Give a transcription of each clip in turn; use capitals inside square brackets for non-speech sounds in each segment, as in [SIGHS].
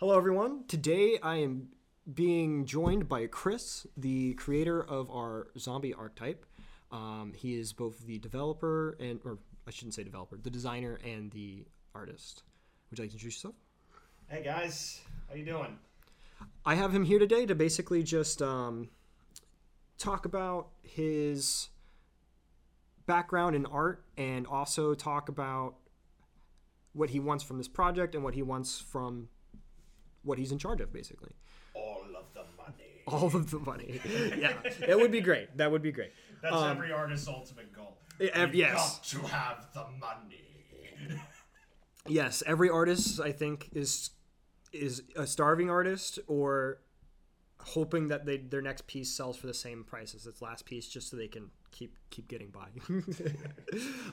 Hello, everyone. Today I am being joined by Chris, the creator of our zombie archetype. Um, he is both the developer and, or I shouldn't say developer, the designer and the artist. Would you like to introduce yourself? Hey guys, how you doing? I have him here today to basically just um, talk about his background in art and also talk about what he wants from this project and what he wants from what he's in charge of, basically. All of the money. All of the money. [LAUGHS] yeah, it would be great. That would be great. That's Um, every artist's ultimate goal. yes. got to have the money. [LAUGHS] Yes, every artist I think is is a starving artist or hoping that they their next piece sells for the same price as its last piece just so they can keep keep getting by. [LAUGHS]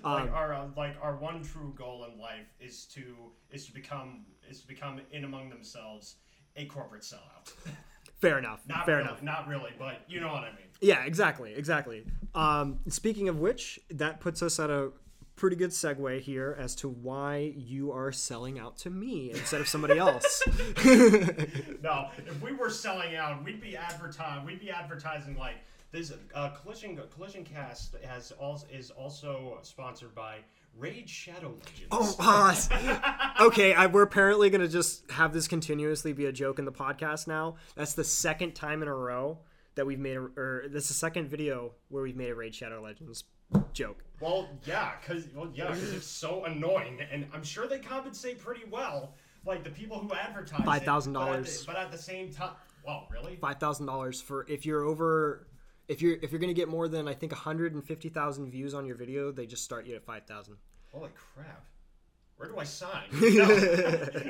Um, like our uh, like our one true goal in life is to is to become is to become in among themselves a corporate sellout. [LAUGHS] Fair enough. Not Fair really, enough. not really, but you know what I mean. Yeah, exactly, exactly. Um, speaking of which, that puts us at a pretty good segue here as to why you are selling out to me instead of somebody else. [LAUGHS] No, if we were selling out, we'd be advertising. We'd be advertising like this. Uh, Collision Collision Cast has also is also sponsored by Raid Shadow Legends. oh, pause. [LAUGHS] okay, I, we're apparently going to just have this continuously be a joke in the podcast now. That's the second time in a row that we've made a, or this is the second video where we've made a Raid Shadow Legends joke. Well, yeah, because well, yeah, 'cause it's so annoying, and I'm sure they compensate pretty well. Like the people who advertise $5,000. but at the- But at the same time, well, really? five thousand dollars for if you're over if you're if you're gonna get more than I think hundred and fifty thousand views on your video, they just start you at five thousand. Holy crap! Where do I sign? [LAUGHS] No.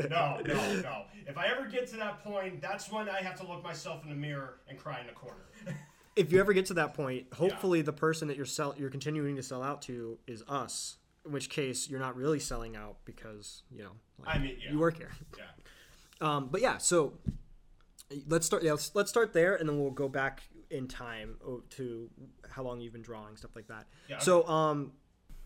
no, no, no. If I ever get to that point, that's when I have to look myself in the mirror and cry in the corner. [LAUGHS] If you ever get to that point, hopefully the person that you're sell you're continuing to sell out to is us. In which case you're not really selling out because you know like, I mean, yeah. you work here. yeah. Um, but yeah, so let's start. Yeah, let's, let's start there, and then we'll go back in time to how long you've been drawing, stuff like that. Yeah, So, um,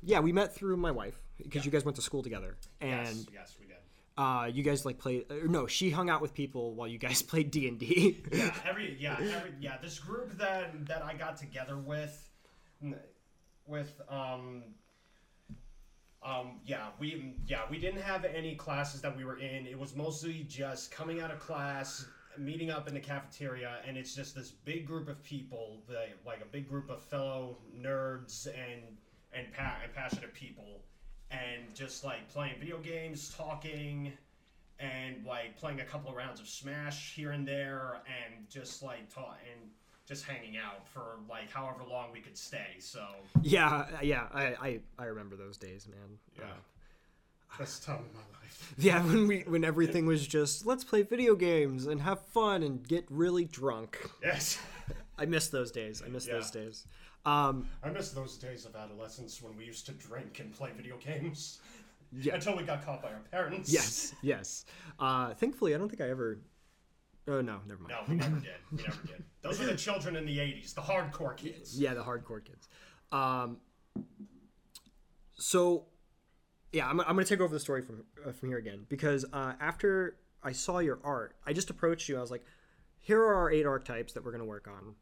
yeah, we met through my wife because you guys went to school together, and Yes, yes, we did. uh, you guys like played. Or no, she hung out with people while you guys [LAUGHS] played D and D. Yeah, every yeah, every yeah. This group that that I got together with, with um, um, yeah, we yeah we didn't have any classes that we were in. It was mostly just coming out of class, meeting up in the cafeteria, and it's just this big group of people, that, like a big group of fellow nerds and and, pa- and passionate people, and just like playing video games, talking and like playing a couple of rounds of Smash here and there, and just like ta- and just hanging out for like however long we could stay. So yeah, yeah, I, I I remember those days, man. yeah, Uh, best time of my life. [LAUGHS] yeah, when we when everything was just let's play video games and have fun and get really drunk. Yes, [LAUGHS] I miss those days. I miss Yeah. those days. Um, I miss those days of adolescence when we used to drink and play video games yeah. until we got caught by our parents. Yes, yes. Uh, thankfully, I don't think I ever. Oh no, never mind. No, we never did. We never did. Those were the children in the '80s, the hardcore kids. Yeah, the hardcore kids. Um, so, yeah, I'm, I'm gonna take over the story from uh, from here again because uh, after I saw your art, I just approached you. I was like, "Here are our eight archetypes that we're gonna work on.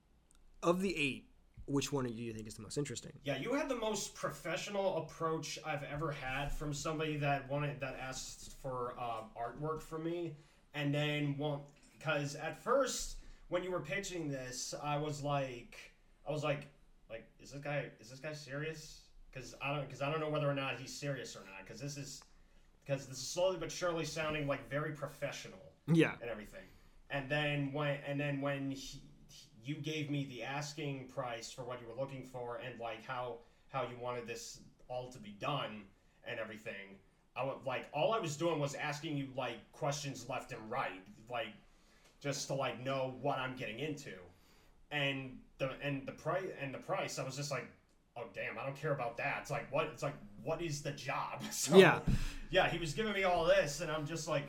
Of the eight, which one do you think is the most interesting?" Yeah, you had the most professional approach I've ever had from somebody that wanted that asked for uh, artwork from me, and then one because at first when you were pitching this, I was like, I was like, like, is this guy is this guy serious? Because I don't because I don't know whether or not he's serious or not. Because this is because this is slowly but surely sounding like very professional Yeah, and everything. And then when and then when he, you gave me the asking price for what you were looking for and like how how you wanted this all to be done and everything, I would like all I was doing was asking you like questions left and right, like just to like know what I'm getting into. And the and the price and the price, I was just like, oh damn, I don't care about that. It's like what it's like what is the job? [LAUGHS] So, Yeah. yeah. He was giving me all this, and I'm just like,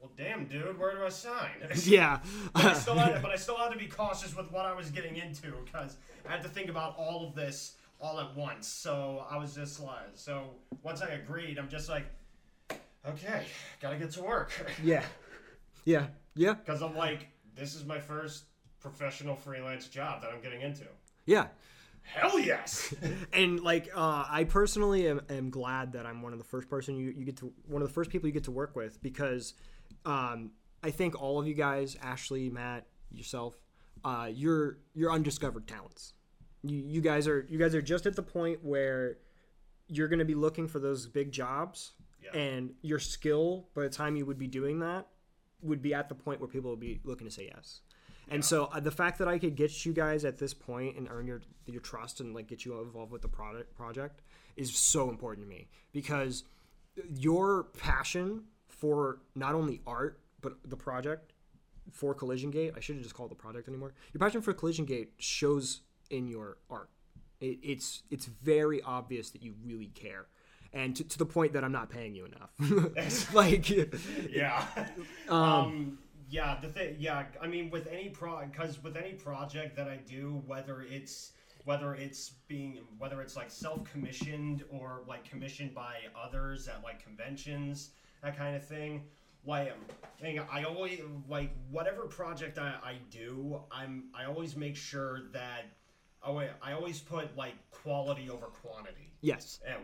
well, damn, dude, where do I sign? [LAUGHS] yeah. but, I still had, [LAUGHS] but I still had to be cautious with what I was getting into because I had to think about all of this all at once. So I was just like, so once I agreed, I'm just like, okay, gotta get to work. yeah. Yeah, yeah, because I'm like, this is my first professional freelance job that I'm getting into. yeah. Hell yes. [LAUGHS] and like uh, I personally am, am glad that I'm one of the first person you, you get to one of the first people you get to work with because um, I think all of you guys, Ashley, Matt, yourself, uh, you're you're undiscovered talents. You, you guys are you guys are just at the point where you're going to be looking for those big jobs, Yeah. and your skill by the time you would be doing that would be at the point where people would be looking to say yes. And so uh, the fact that I could get you guys at this point and earn your your trust and like get you involved with the product project is so important to me because your passion for not only art but the project for Collision Gate, I shouldn't just call it the project anymore. Your passion for Collision Gate shows in your art. It, it's it's very obvious that you really care, and to, to the point that I'm not paying you enough. [LAUGHS] [LAUGHS] like, yeah. [LAUGHS] Um, yeah, the thing, yeah, I mean, with any pro, because with any project that I do, whether it's whether it's being whether it's like self-commissioned or like commissioned by others at like conventions, that kind of thing. Like, I always like whatever project I, I do, I'm I always make sure that oh, I always put like quality over quantity yes, and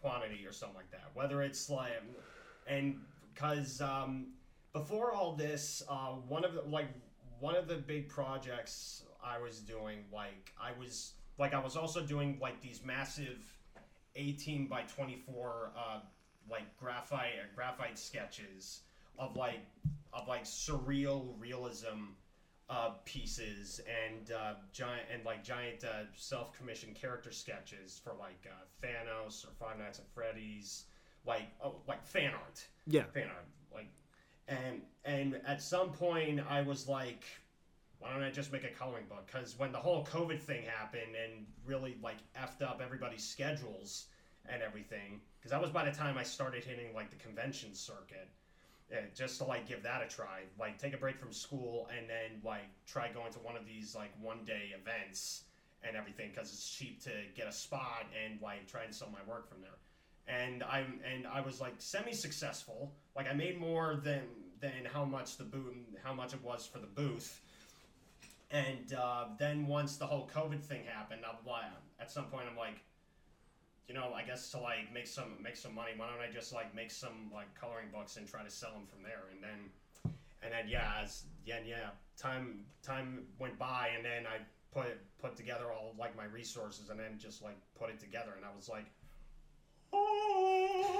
quantity or something like that. Whether it's like, and because um, before all this, uh, one of the like one of the big projects I was doing, like I was like I was also doing like these massive eighteen by twenty four uh, like graphite uh, graphite sketches of like of like surreal realism uh, pieces and uh, giant and like giant uh, self-commissioned character sketches for like uh, Thanos or Five Nights at Freddy's, like oh, like fan art, yeah, fan art, and and at some point I was like, why don't I just make a coloring book? Because when the whole COVID thing happened and really like effed up everybody's schedules and everything, because that was by the time I started hitting like the convention circuit yeah, just to like give that a try. Like take a break from school and then like try going to one of these like one day events and everything because it's cheap to get a spot and like try and sell my work from there. And I'm and I was like semi successful. Like I made more than than how much the booth how much it was for the booth. And uh, then once the whole COVID thing happened, I'm like, at some point I'm like, you know, I guess to like make some make some money, why don't I just like make some like coloring books and try to sell them from there? And then, and then yeah, as yeah, yeah, time time went by, and then I put put together all like my resources, and then just like put it together, and I was like.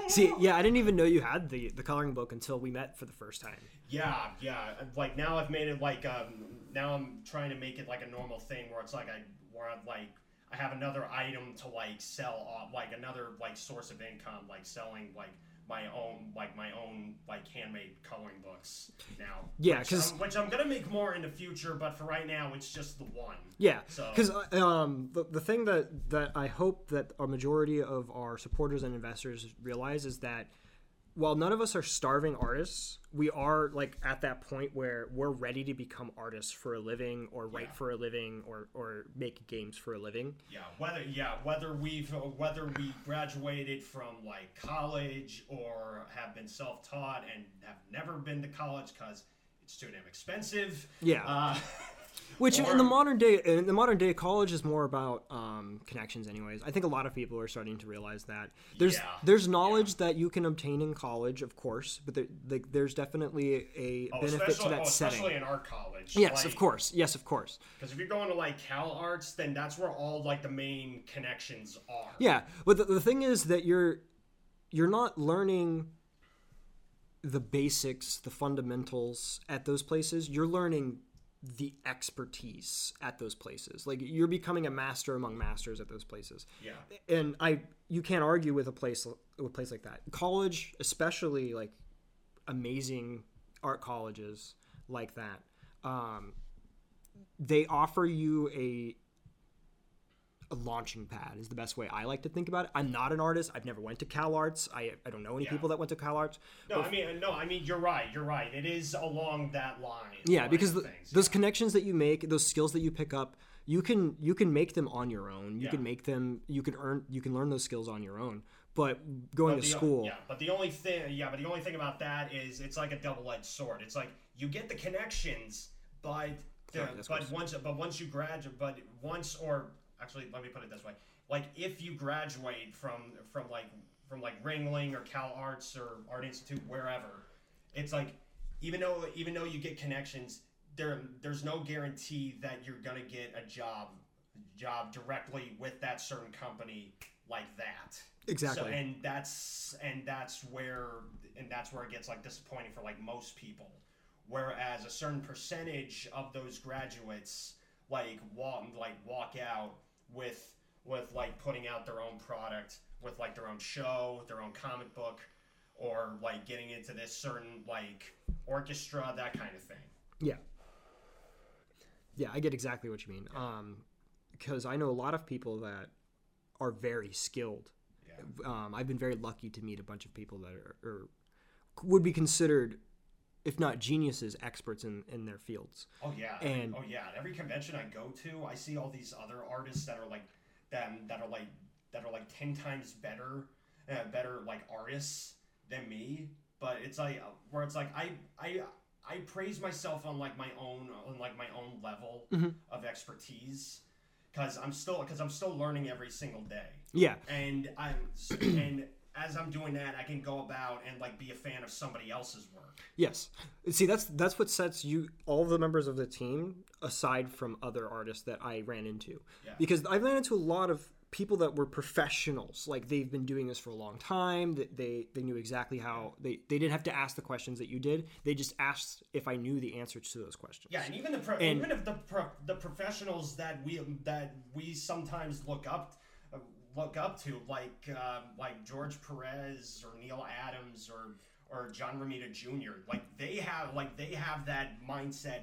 See, yeah, I didn't even know you had the the coloring book until we met for the first time. Yeah, yeah. Like now I've made it like um now I'm trying to make it like a normal thing where it's like I where I like I have another item to like sell off like another like source of income like selling like my own like my own like handmade coloring books now. Yeah, which 'cause- I'm- which I'm gonna make more in the future, but for right now it's just the one. Yeah, So- because um, the, the thing that that I hope that a majority of our supporters and investors realize is that while none of us are starving artists, we are like at that point where we're ready to become artists for a living, or write Yeah. for a living, or or make games for a living. Yeah, whether yeah whether we've whether we graduated from like college or have been self taught and have never been to college because it's too damn expensive. Yeah. Uh, Which Or- in the modern day, in the modern day, college is more about um, connections. Anyways, I think a lot of people are starting to realize that there's Yeah, there's knowledge that you can obtain in college, of course, but there, like, there's definitely a oh, benefit to that oh, especially setting. in art college. Yes, of course. Yes, of course. Because if you're going to like Cal Arts, then that's where all like the main connections are. Yeah, but the, the thing is that you're you're not learning the basics, the fundamentals at those places. You're learning the expertise at those places. Like you're becoming a master among masters at those places. Yeah. and I you can't argue with a place with a place like that. College, especially like amazing art colleges like that, um, they offer you a a launching pad is the best way I like to think about it. I'm not an artist. I've never went to Cal Arts. I, I don't know any Yeah. people that went to Cal Arts. No, I mean no, I mean you're right. You're right. It is along that line. Yeah, line because the, things, those yeah. connections that you make, those skills that you pick up, you can you can make them on your own. You Yeah. can make them. You can earn. You can learn those skills on your own. but going But to the- school. Yeah, but the only thing, yeah, but the only thing about that is it's like a double-edged sword. It's like you get the connections, but the, Sorry, but once but once you graduate, but once or actually let me put it this way, like if you graduate from from like from like Ringling or Cal Arts or Art Institute wherever, it's like even though even though you get connections, there there's no guarantee that you're gonna get a job job directly with that certain company like that. Exactly. So, and that's and that's where and that's where it gets like disappointing for like most people. Whereas a certain percentage of those graduates like walk like walk out with with like putting out their own product, with like their own show, their own comic book, or like getting into this certain like orchestra, that kind of thing. Yeah. Yeah, I get exactly what you mean. Um, because I know a lot of people that are very skilled. Yeah. Um, I've been very lucky to meet a bunch of people that are, or would be considered, if not geniuses, experts in, in their fields. Oh yeah, And- oh yeah. At every convention I go to, I see all these other artists that are like them that are like that are like ten times better, uh, better like artists than me. But it's like where it's like I I I praise myself on like my own on like my own level of expertise because I'm still because I'm still learning every single day Yeah, and I'm and as I'm doing that I can go about and like be a fan of somebody else's work. Yes. See, that's that's what sets you all the members of the team aside from other artists that I ran into. Yeah. Because I ran into a lot of people that were professionals. Like they've been doing this for a long time. That they they knew exactly how they they didn't have to ask the questions that you did. They just asked if I knew the answers to those questions. Yeah, and even the pro- And- even if the pro- the professionals that we that we sometimes look up look up to, like uh, like George Perez or Neal Adams or or John Romita Jr. Like they have like they have that mindset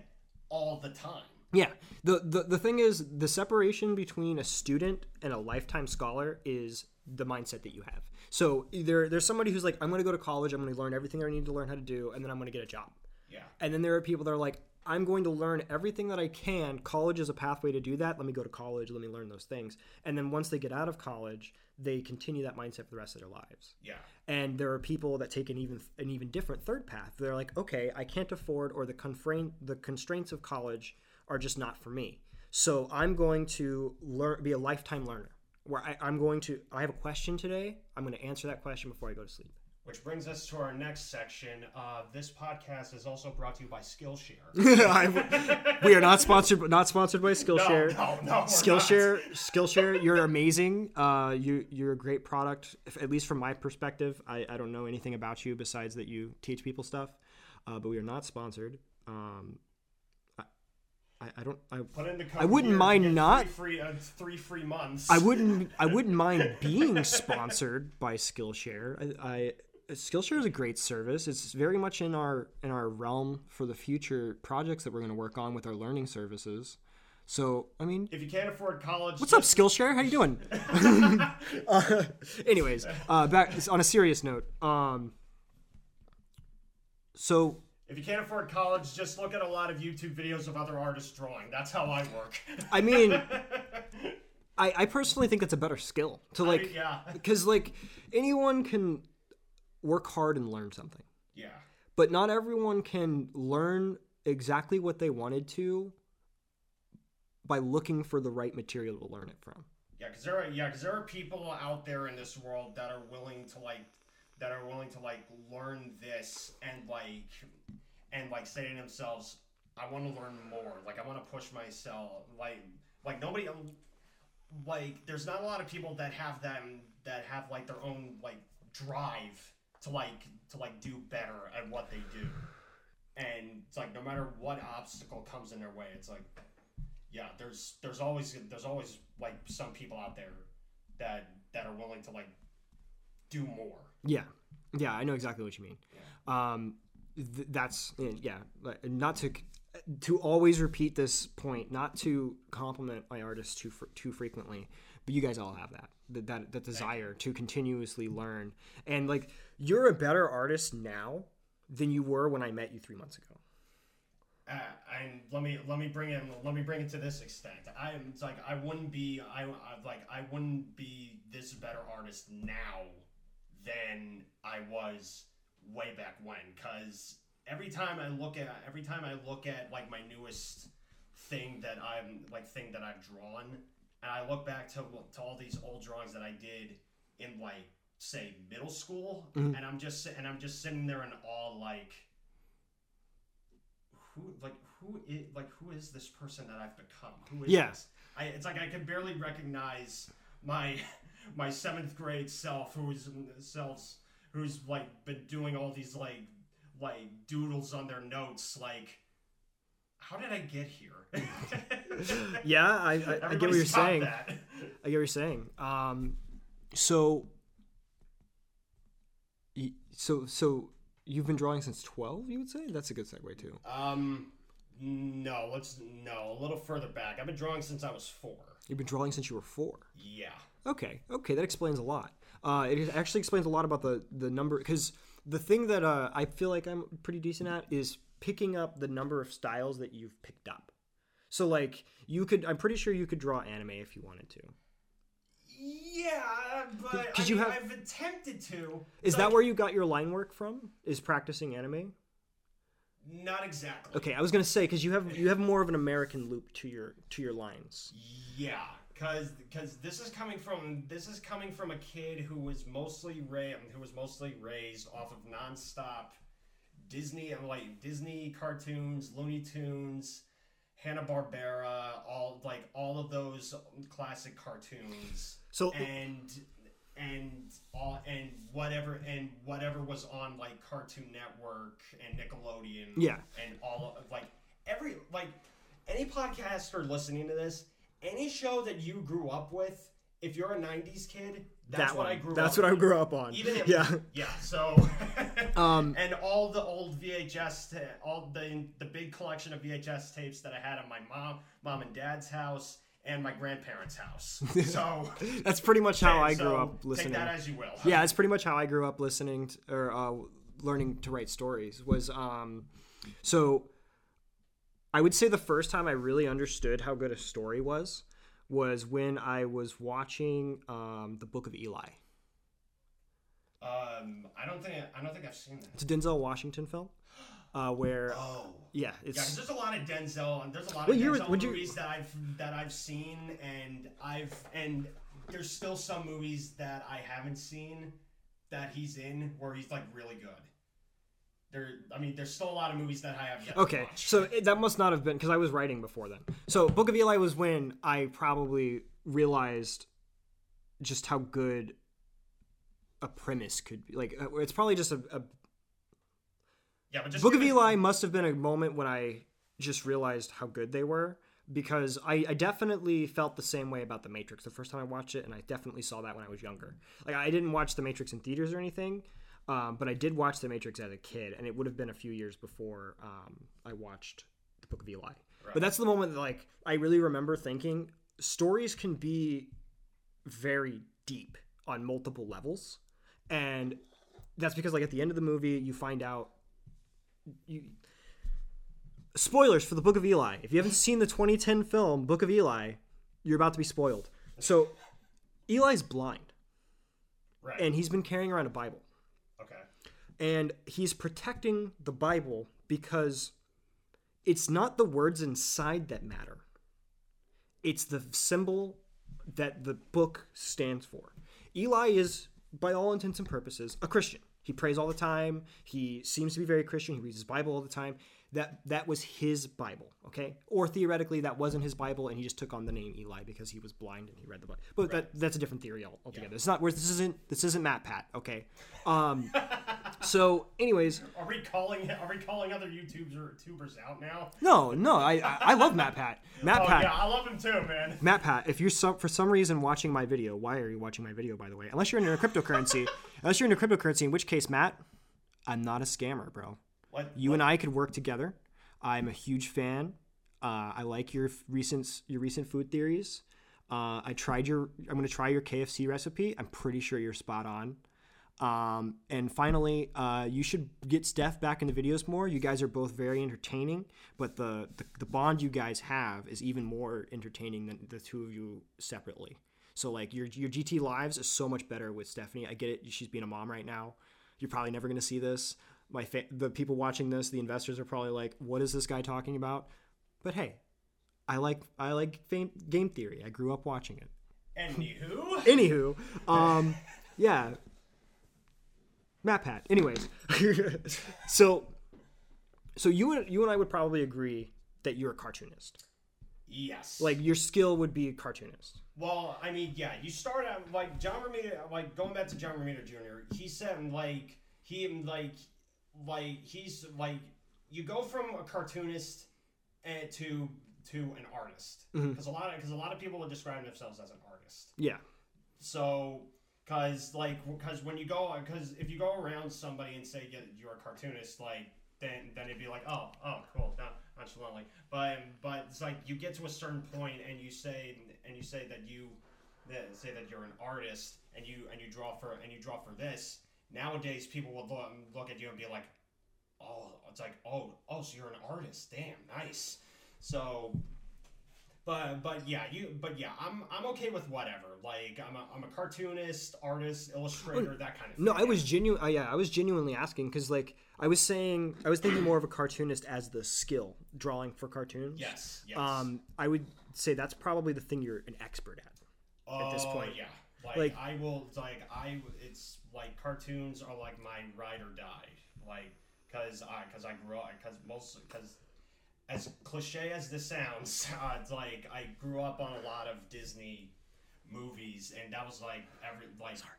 all the time. Yeah. The, the the thing is the separation between a student and a lifetime scholar is the mindset that you have. So there there's somebody who's like, I'm gonna go to college, I'm gonna learn everything I need to learn how to do, and then I'm gonna get a job. Yeah, And then there are people that are like, I'm going to learn everything that I can. College is a pathway to do that. Let me go to college. Let me learn those things. And then once they get out of college, they continue that mindset for the rest of their lives. yeah, And there are people that take an even an even different third path. They're like, okay, I can't afford, or the constraint the constraints of college are just not for me. So I'm going to learn, be a lifetime learner. Where I, I'm going to, I have a question today. I'm going to answer that question before I go to sleep. Which brings us to our next section. Uh, this podcast is also brought to you by Skillshare. [LAUGHS] I- we are not sponsored, not sponsored by Skillshare. No, no, no, Skillshare, [LAUGHS] Skillshare, you're amazing. Uh, you you're a great product. If, at least from my perspective, I, I don't know anything about you besides that you teach people stuff. Uh, but we are not sponsored. Um, I, don't. I, Put in the I wouldn't mind not- three free, uh, three free months. I wouldn't. [LAUGHS] I wouldn't mind being sponsored by Skillshare. I, I Skillshare is a great service. It's very much in our in our realm for the future projects that we're going to work on with our learning services. So, I mean, If you can't afford college, What's up, Skillshare? How you doing? uh, [LAUGHS] [LAUGHS] anyways, uh, back on a serious note. Um, so If you can't afford college, just look at a lot of YouTube videos of other artists drawing. That's how I work. I mean, [LAUGHS] I, I personally think that's a better skill to like, yeah, because like anyone can work hard and learn something, yeah, but not everyone can learn exactly what they wanted to by looking for the right material to learn it from. yeah. Because there are yeah, because there are people out there in this world that are willing to like that are willing to like learn this and like and like say to themselves, I want to learn more. Like I want to push myself. Like like nobody like there's not a lot of people that have them that have like their own like drive to like to like do better at what they do. And it's like no matter what obstacle comes in their way, it's like yeah, there's there's always there's always like some people out there that that are willing to like do more. Yeah, yeah, I know exactly what you mean. Um, th- that's yeah, not to to always repeat this point, not to compliment my artists too fr- too frequently, but you guys all have that that that, that desire to continuously learn, and like you're a better artist now than you were when I met you three months ago. Uh, and let me let me bring it let me bring it to this extent. I am like I wouldn't be I, I like I wouldn't be this better artist now than I was way back when. Because every time I look at every time I look at like my newest thing that I'm like thing that I've drawn, and I look back to to all these old drawings that I did in like say middle school, Mhm. and I'm just and I'm just sitting there in awe like who like who is like who is this person that I've become? Who is Yeah. this? I, it's like I can barely recognize my [LAUGHS] my seventh grade self who's selves who's like been doing all these like like doodles on their notes like how did I get here? [LAUGHS] Yeah, I, I, I get what you're saying. that. I get what you're saying. Um, so, so, so you've been drawing since twelve. You would say that's a good segue too. Um, no, let's no a little further back. I've been drawing since I was four. You've been drawing since you were four. Yeah. Okay, okay, that explains a lot. Uh, it actually explains a lot about the the number because the thing that uh, I feel like I'm pretty decent at is picking up the number of styles that you've picked up. So like you could, I'm pretty sure you could draw anime if you wanted to. Yeah, but I you mean, have- I've attempted to. Is Like, that where you got your line work from? Is practicing anime? Not exactly. Okay, I was gonna say because you have you have more of an American loop to your to your lines. Yeah, because because this is coming from this is coming from a kid who was mostly ra- who was mostly raised off of nonstop Disney and like Disney cartoons, Looney Tunes, Hanna Barbera, all like all of those classic cartoons, So and and all and whatever and whatever was on like Cartoon Network and Nickelodeon yeah, and all of like every like any podcaster listening to this, any show that you grew up with, if you're a '90s kid, that's that what one. I grew That's up. what I grew up on. Even if, yeah. yeah. So, [LAUGHS] Um, and all the old VHS, ta- all the the big collection of VHS tapes that I had at my mom, mom and dad's house, and my grandparents' house. [LAUGHS] So That's pretty much how I so grew up listening. Take that as you will. yeah, that's pretty much how I grew up listening to, or uh, learning to write stories. Was um, so I would say the first time I really understood how good a story was was when I was watching um, the Book of Eli. Um, I don't think I don't think I've seen that. It's a Denzel Washington film uh, where Oh. yeah, Yeah, it's there's a lot of Denzel, and there's a lot of Denzel would you- movies that I've that I've seen, and I've and there's still some movies that I haven't seen that he's in where he's like really good. There, I mean, there's still a lot of movies that I have yet Okay, to watch. so it, that must not have been because I was writing before then. So Book of Eli was when I probably realized just how good a premise could be. Like uh, it's probably just a, a yeah, but just Book of Eli must have been a moment when I just realized how good they were because I, I definitely felt the same way about The Matrix the first time I watched it, and I definitely saw that when I was younger. Like I didn't watch The Matrix in theaters or anything, um, but I did watch The Matrix as a kid, and it would have been a few years before um, I watched The Book of Eli. Right. But that's the moment that like I really remember thinking stories can be very deep on multiple levels, and that's because like at the end of the movie you find out you spoilers for the Book of Eli. If you haven't seen the 2010 film Book of Eli, you're about to be spoiled. So Eli's blind, right. and he's been carrying around a Bible, and he's protecting the Bible because it's not the words inside that matter. It's the symbol that the book stands for. Eli is, by all intents and purposes, a Christian. He prays all the time. He seems to be very Christian. He reads his Bible all the time. That that was his Bible, okay? Or theoretically, that wasn't his Bible, and he just took on the name Eli because he was blind and he read the Bible. But that that's a different theory al- altogether. It's not where this isn't this isn't MatPat, okay? Um, [LAUGHS] so, anyways, are we calling are we calling other YouTubers tubers out now? no, no, I I, I love MatPat. [LAUGHS] Matt Oh Pat. yeah, I love him too, man. MatPat, if you're some, for some reason watching my video, why are you watching my video, by the way? Unless you're in a cryptocurrency. [LAUGHS] unless you're in a cryptocurrency, in which case, Matt, I'm not a scammer, bro. What? You and I could work together. I'm a huge fan. Uh, I like your recent your recent food theories. Uh, I tried your. I'm going to try your KFC recipe. I'm pretty sure you're spot on. Um, and finally, uh, you should get Steph back in the videos more. You guys are both very entertaining, but the, the the bond you guys have is even more entertaining than the two of you separately. So like your your GT lives is so much better with Stephanie. I get it. She's being a mom right now. You're probably never going to see this. My fa- the people watching this, the investors are probably like, "What is this guy talking about?" But hey, I like I like fame, game theory. I grew up watching it. Anywho, [LAUGHS] Anywho, um, yeah, MatPat. Anyways, [LAUGHS] so so you and you and I would probably agree that you're a cartoonist. yes. Like your skill would be a cartoonist. Well, I mean, yeah, you start out like John Romita, like going back to John Romita Jr. He said like he like like he's like you go from a cartoonist and to to an artist mm-hmm. because a lot of because a lot of people would describe themselves as an artist. Yeah. So because like because when you go because if you go around somebody and say yeah, you're a cartoonist like then then it'd be like oh oh cool not nonchalantly but um, but it's like you get to a certain point and you say and you say that you that say that you're an artist and you and you draw for and you draw for this nowadays people will look, look at you and be like oh it's like oh oh so you're an artist damn nice so but but yeah you but yeah I'm I'm okay with whatever like I'm a, I'm a cartoonist artist illustrator that kind of thing No, I was genuine. Uh, yeah, I was genuinely asking because, like, I was saying, I was thinking more of a cartoonist as the skill drawing for cartoons. yes yes Um, I would say that's probably the thing you're an expert at. at this Oh, point. yeah like, Like- I will like I it's like cartoons are like my ride or die like because I because I grew up because most because as cliche as this sounds [LAUGHS] uh, it's like I grew up on a lot of Disney movies and that was like every like Sorry.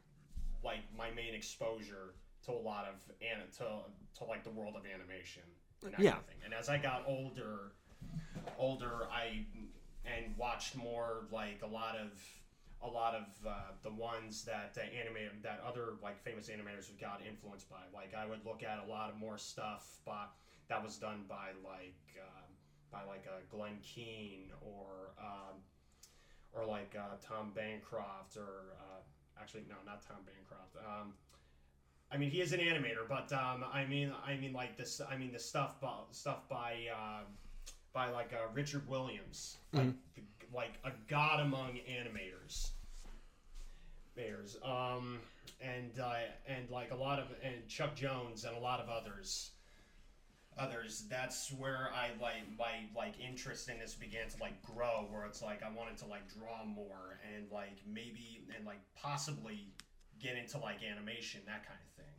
like my main exposure to a lot of an to to like the world of animation and that Yeah. kind of thing. And as I got older, older, I and watched more like a lot of a lot of uh, the ones that uh, animate that other like famous animators got influenced by. Like I would look at a lot of more stuff by, that was done by like uh, by like uh, Glenn Keane or um, or like uh, Tom Bancroft or uh, actually no not Tom Bancroft. Um, I mean he is an animator, but um, I mean I mean like this I mean the stuff by, stuff by um by like uh, Richard Williams, like, like a god among animators. Animators, um, and uh, and like a lot of and Chuck Jones and a lot of others. Others, that's where I like my like interest in this began to like grow. Where it's like I wanted to like draw more and like maybe and like possibly get into like animation that kind of thing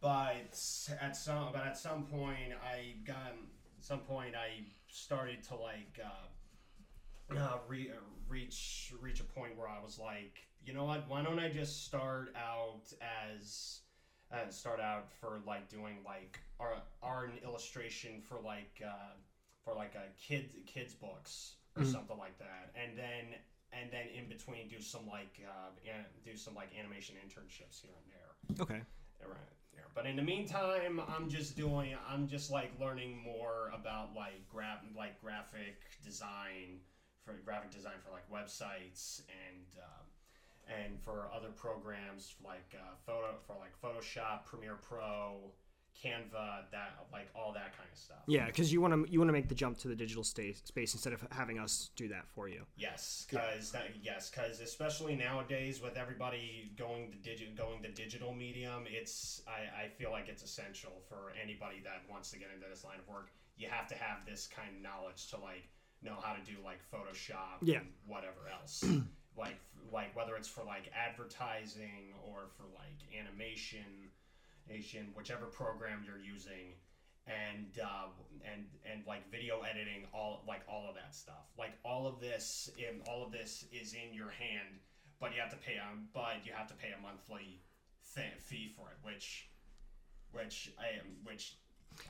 but at some but at some point I got some point I started to like uh, uh, re- uh, reach reach a point where I was like, you know what? Why don't I just start out as uh, start out for like doing like art, art and illustration for like uh, for like a kids kids books or something like that, and then and then in between do some like uh, an- do some like animation internships here and there. Okay. Right there. But in the meantime, I'm just doing. I'm just like learning more about like graph, like graphic design for graphic design for like websites and um, and for other programs like uh, photo for like Photoshop, Premiere Pro, Canva, that like all that kind of stuff. Yeah, because you want to you want to make the jump to the digital space space instead of having us do that for you. Yes, because yes, because especially nowadays with everybody going the digit going the digital medium, it's I, I feel like it's essential for anybody that wants to get into this line of work. You have to have this kind of knowledge to like know how to do like Photoshop, Yeah. and whatever else, [CLEARS THROAT] like like whether it's for like advertising or for like animation, animation, whichever program you're using and uh, and and like video editing, all like all of that stuff. Like all of this, in all of this is in your hand, but you have to pay um, but you have to pay a monthly th- fee for it, which which I am which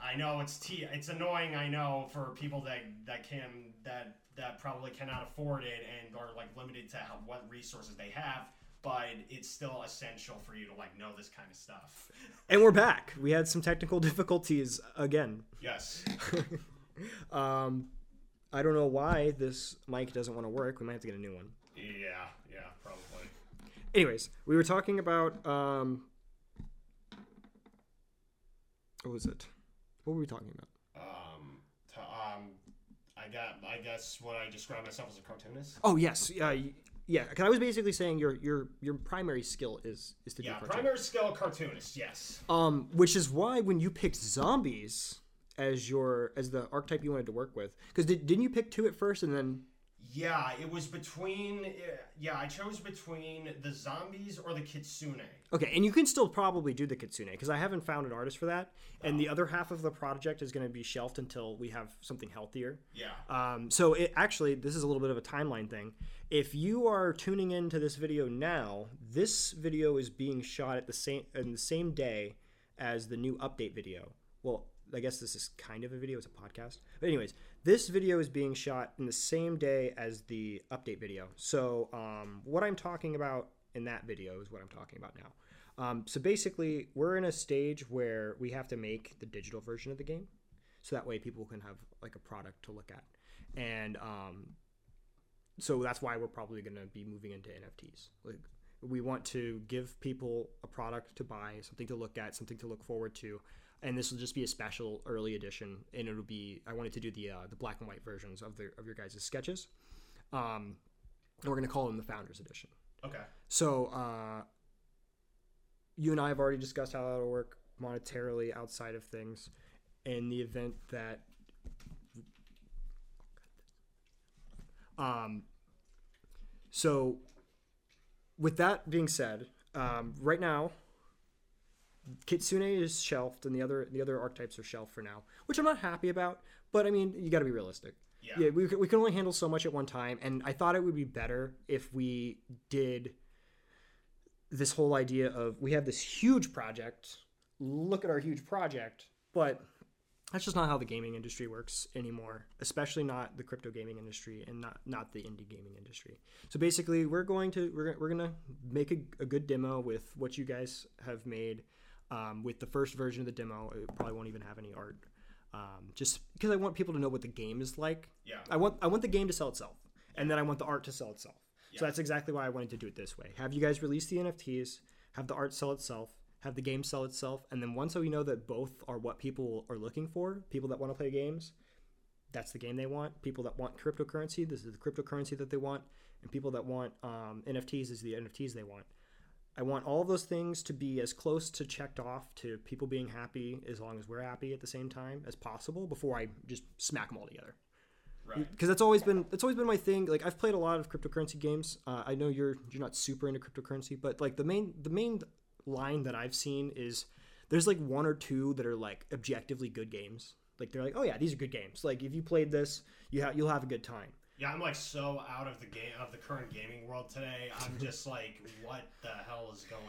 I know it's t it's annoying. I know for people that that can that that probably cannot afford it and are like limited to how, what resources they have. But it's still essential for you to like know this kind of stuff. [LAUGHS] And we're back. We had some technical [LAUGHS] difficulties again. Yes. [LAUGHS] Um, I don't know why this mic doesn't want to work. We might have to get a new one. Yeah. Yeah. Probably. Anyways, we were talking about um, what was it? What were we talking about? Um, to, um, I got. I guess what I describe myself as a cartoonist. Oh yes, yeah. Yeah, because I was basically saying your your your primary skill is is to Yeah, do primary skill cartoonist. Yes. Um, which is why when you picked zombies as your as the archetype you wanted to work with, because did, didn't you pick two at first and then Yeah, it was between. uh, Yeah, I chose between the zombies or the kitsune. okay, and you can still probably do the kitsune because I haven't found an artist for that, and the other half of the project is going to be shelved until we have something healthier. Yeah. Um, so it actually, this is a little bit of a timeline thing. If you are tuning into this video now, this video is being shot at the same in the same day as the new update video. Well, I guess this is kind of a video; it's a podcast. But anyways, this video is being shot in the same day as the update video. So um, what I'm talking about in that video is what I'm talking about now. Um, so basically, we're in a stage where we have to make the digital version of the game, so that way people can have like a product to look at, and um, so that's why we're probably going to be moving into NFTs. Like we want to give people a product to buy, something to look at, something to look forward to, and this will just be a special early edition. And it'll be I wanted to do the uh, the black and white versions of the of your guys' sketches, um, and we're going to call them the Founders Edition. Okay. So uh, you and I have already discussed how that'll work monetarily outside of things. In the event that, um, so with that being said, um, right now, Kitsune is shelved, and the other the other archetypes are shelved for now, which I'm not happy about. But I mean, you got to be realistic. Yeah. Yeah, we, can- we can only handle so much at one time, and I thought it would be better if we did this whole idea of we have this huge project. Look at our huge project, but that's just not how the gaming industry works anymore, especially not the crypto gaming industry and not not the indie gaming industry. So basically, we're going to we're, we're gonna make a, a good demo with what you guys have made. Um, with the first version of the demo, it probably won't even have any art, um, just because I want people to know what the game is like. Yeah. I want I want the game to sell itself, and then I want the art to sell itself. So that's exactly why I wanted to do it this way. Have you guys release the NFTs, have the art sell itself, have the game sell itself, and then once we know that both are what people are looking for, people that want to play games, that's the game they want. People that want cryptocurrency, this is the cryptocurrency that they want, and people that want um, NFTs is the NFTs they want. I want all those things to be as close to checked off to people being happy as long as we're happy at the same time as possible before I just smack them all together Right. because that's always been that's always been my thing. Like I've played a lot of cryptocurrency games. Uh, I know you're you're not super into cryptocurrency, but like the main the main line that I've seen is there's like one or two that are like objectively good games. Like they're like, oh yeah, these are good games. Like if you played this, you ha- you'll have a good time. Yeah, I'm like so out of the game of the current gaming world today. I'm [LAUGHS] just like, what the hell is going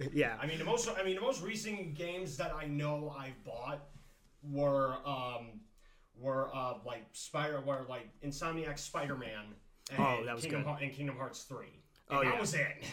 on? [LAUGHS] yeah, I mean, the most I mean the most recent games that I know I've bought were um were uh like Spider were like Insomniac Spider Man and Oh, that was Kingdom good. Heart- and Kingdom Hearts three. And Oh, that yeah. was it. [LAUGHS]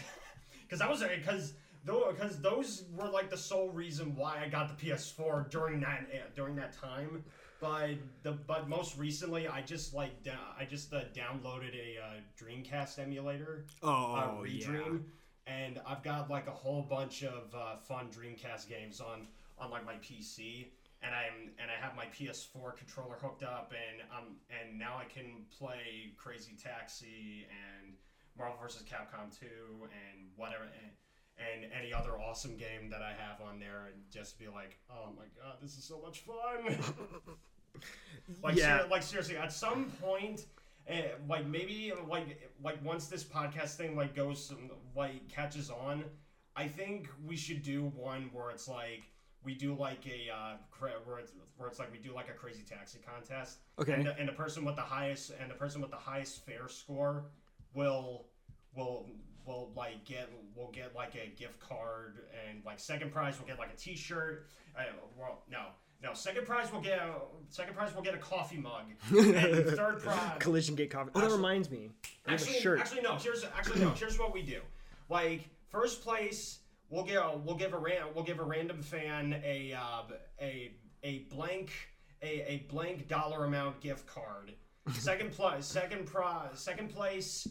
Because that was it. Because though because those were like the sole reason why I got the PS4 during that during that time. But the but most recently, I just like da- I just uh, downloaded a uh, Dreamcast emulator oh uh, Redream, and I've got like a whole bunch of uh, fun Dreamcast games on on like my PC, and I'm and I have my PS4 controller hooked up, and um and now I can play Crazy Taxi and Marvel vs. Capcom 2 and whatever. And, and any other awesome game that I have on there, and just be like, oh my god, this is so much fun! [LAUGHS] like, Yeah. ser- like seriously, at some point, eh, like maybe like like once this podcast thing like goes like catches on, I think we should do one where it's like we do like a uh, cra- where it's where it's like we do like a crazy taxi contest. Okay. And the, and the person with the highest and the person with the highest fare score will will will like get will get like a gift card and like second prize will get like a T-shirt. Uh, well, no. No, second prize will get a, second prize will get a coffee mug. [LAUGHS] And third prize Collision Gate Coffee. Oh, that Actually- reminds me. I have actually, a shirt. actually no. Here's actually no. Here's what we do. Like first place, we'll give we'll give a ran, we'll give a random fan a uh, a a blank a, a blank dollar amount gift card. [LAUGHS] Second place, second prize, second place,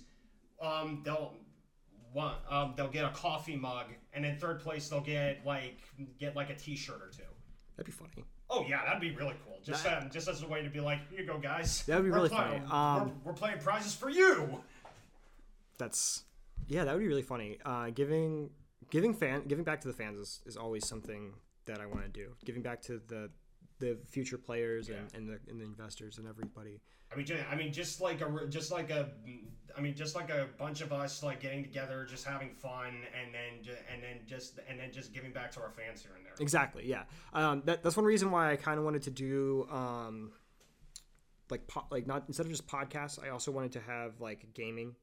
um, they'll one um, they'll get a coffee mug, and in third place they'll get like get like a T-shirt or two. That'd be funny. Oh yeah, that'd be really cool. Just That- um, just as a way to be like, here you go, guys. That would be We're really playing- funny. Um, we're, we're playing prizes for you. that's yeah, that would be really funny. Uh, giving giving fan giving back to the fans is, is always something that I want to do. Giving back to the the future players and, and the and the investors and everybody. I mean, ju- I mean, just like a, just like a, I mean, just like a bunch of us like getting together, just having fun, and then, and just, and then just giving back to our fans here and there. Exactly. Yeah. Um, that, that's one reason why I kind of wanted to do um, like po- like not instead of just podcasts, I also wanted to have like gaming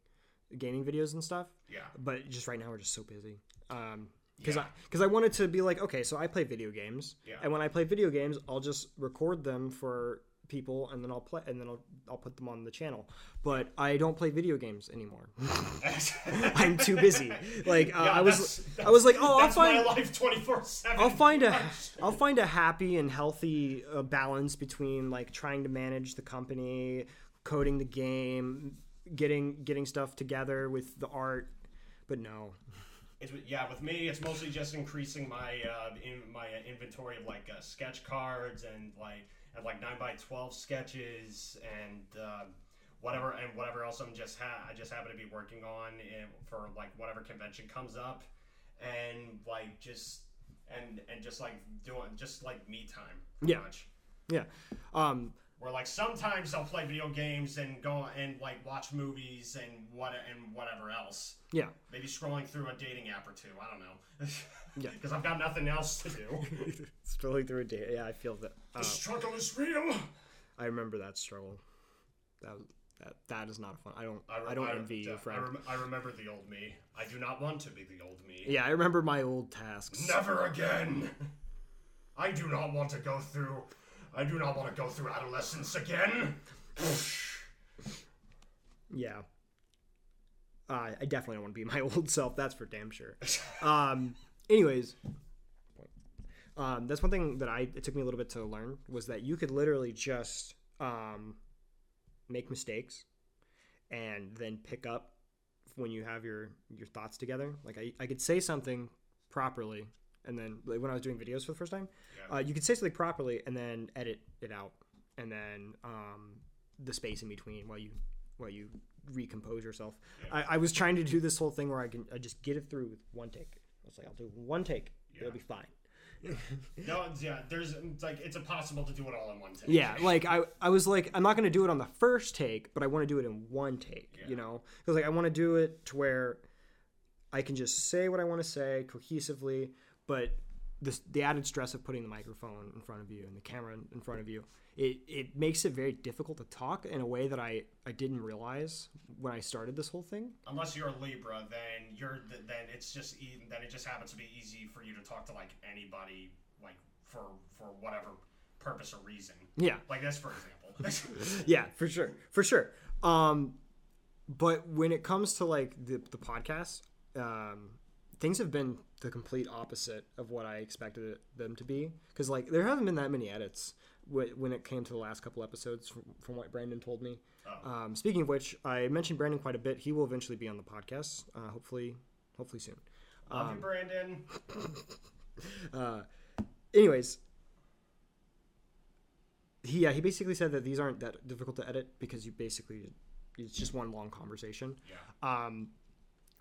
gaming videos and stuff. Yeah. But just right now we're just so busy. Um, because Yeah. I because I wanted to be like okay, so I play video games, Yeah. and when I play video games, I'll just record them for people, and then I'll play, and then I'll I'll put them on the channel. But I don't play video games anymore. [LAUGHS] I'm too busy. Like uh, Yeah, I was, that's- I was like, oh, I'll That's find my life twenty four seven. I'll find a [LAUGHS] I'll find a happy and healthy uh, balance between like trying to manage the company, coding the game, getting getting stuff together with the art. But no, It's, yeah, with me, it's mostly just increasing my uh, in my inventory of like uh, sketch cards and like and like nine by twelve sketches and uh, whatever and whatever else I'm just ha- I just happen to be working on in, for like whatever convention comes up, and like just and and just like doing just like me time. pretty Yeah. Much. yeah, um, Where like sometimes I'll play video games and go and like watch movies and what and whatever else. yeah, Maybe scrolling through a dating app or two. I don't know. [LAUGHS] Yeah. Because I've got nothing else to do. [LAUGHS] scrolling through a day. Yeah, I feel that. Uh, the struggle is real. I remember that struggle. That that that is not fun. I don't I, re- I don't I- envy you, I, friend. rem- I remember the old me. I do not want to be the old me. yeah, I remember my old tasks. Never again. I do not want to go through. I do not want to go through adolescence again. [SIGHS] Yeah. Uh, I definitely don't want to be my [LAUGHS] old self. That's for damn sure. Um, anyways, um, that's one thing that I it took me a little bit to learn was that you could literally just um, make mistakes and then pick up when you have your your thoughts together. Like I, I could say something properly, and then like when I was doing videos for the first time, Yeah. uh, you could say something properly and then edit it out, and then um, the space in between while you while you recompose yourself. I, I was trying to do this whole thing where I can I just get it through with one take. I was like, I'll do one take. It'll be fine. no, yeah. There's it's like it's impossible to do it all in one take. Yeah, like I, I was like, I'm not gonna do it on the first take, but I want to do it in one take. You Yeah. know, because like I want to do it to where I can just say what I want to say cohesively, but the the added stress of putting the microphone in front of you and the camera in- in front of you, it it makes it very difficult to talk in a way that I I didn't realize when I started this whole thing. Unless you're a Libra, then you're then it's just then it just happens to be easy for you to talk to like anybody like for for whatever purpose or reason. Yeah, Like this, for example. [LAUGHS] [LAUGHS] yeah, for sure, for sure. Um, but when it comes to like the the podcast, um, things have been the complete opposite of what I expected them to be. Because like there haven't been that many edits when it came to the last couple episodes, from, from what Brandon told me. Oh. Um, speaking of which, I mentioned Brandon quite a bit. He will eventually be on the podcast, uh, hopefully, hopefully soon. Love you, Brandon. [LAUGHS] Uh, anyways, he yeah he basically said that these aren't that difficult to edit because you basically it's just one long conversation. Yeah. Um,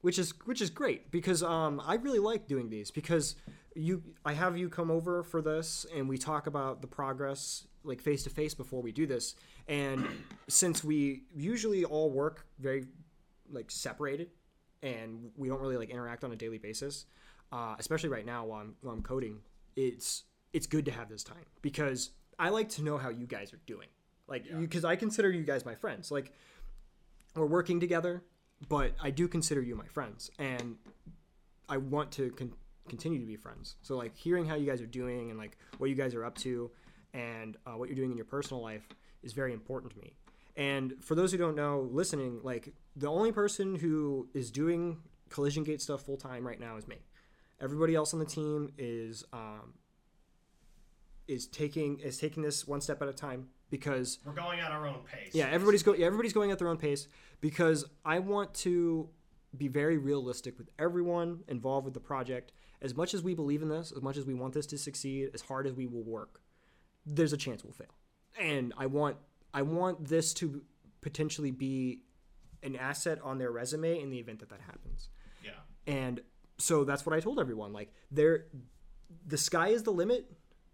which is which is great because um, I really like doing these because you I have you come over for this and we talk about the progress like face to face before we do this. And since we usually all work very like separated and we don't really like interact on a daily basis uh, especially right now while I'm, while I'm coding it's it's good to have this time because I like to know how you guys are doing. Like because I consider you guys my friends. Like we're working together, but I do consider you my friends, and I want to con- continue to be friends. So like hearing how you guys are doing and like what you guys are up to, and uh, what you're doing in your personal life is very important to me. And for those who don't know, listening, like the only person who is doing Collision Gate stuff full time right now is me. Everybody else on the team is um, is taking is taking this one step at a time because We're going at our own pace. yeah, everybody's going. Yeah, everybody's going at their own pace because I want to be very realistic with everyone involved with the project. As much as we believe in this, as much as we want this to succeed, as hard as we will work, there's a chance we'll fail. And I want I want this to potentially be an asset on their resume in the event that that happens. Yeah. And so that's what I told everyone. Like there, the sky is the limit,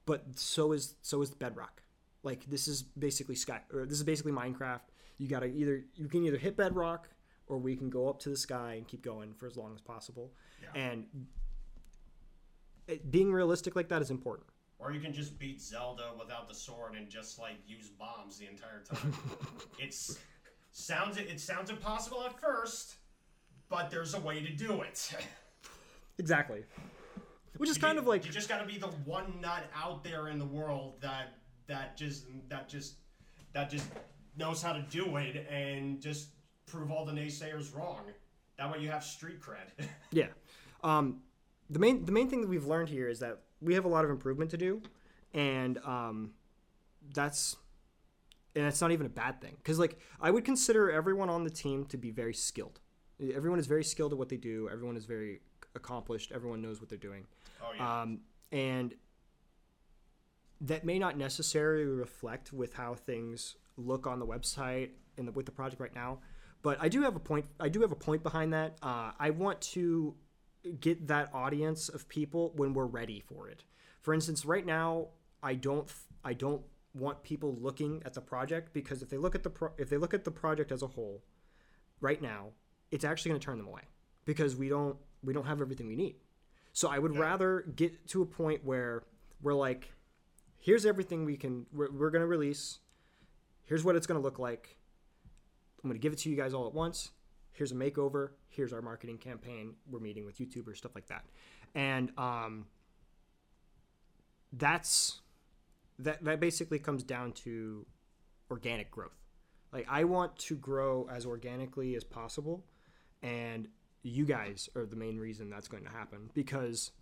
but so is so is Bedrock. Like this is basically sky, or this is basically Minecraft. You gotta either you can either hit Bedrock, or we can go up to the sky and keep going for as long as possible. Yeah. And it, being realistic like that is important. Or you can just beat Zelda without the sword and just like use bombs the entire time. [LAUGHS] it's sounds it sounds impossible at first, but there's a way to do it. [LAUGHS] Exactly. Which is You kind of like you just got to be the one nut out there in the world that that just that just that just knows how to do it and just prove all the naysayers wrong. That way you have street cred. [LAUGHS] Yeah. Um, the main the main thing that we've learned here is that we have a lot of improvement to do, and um, that's and it's not even a bad thing because like I would consider everyone on the team to be very skilled. Everyone is very skilled at what they do. Everyone is very accomplished. Everyone knows what they're doing. oh yeah. Um, and that may not necessarily reflect with how things look on the website and the, with the project right now. But I do have a point. I do have a point behind that. Uh, I want to get that audience of people when we're ready for it. For instance, right now, I don't. I don't want people looking at the project because if they look at the pro- if they look at the project as a whole, right now, it's actually going to turn them away because we don't we don't have everything we need. So I would rather get to a point where we're like, here's everything we can we're, we're going to release. Here's what it's going to look like. I'm going to give it to you guys all at once. Here's a makeover. Here's our marketing campaign. We're meeting with YouTubers, stuff like that, and um, that's that. That basically comes down to organic growth. Like I want to grow as organically as possible, and you guys are the main reason that's going to happen because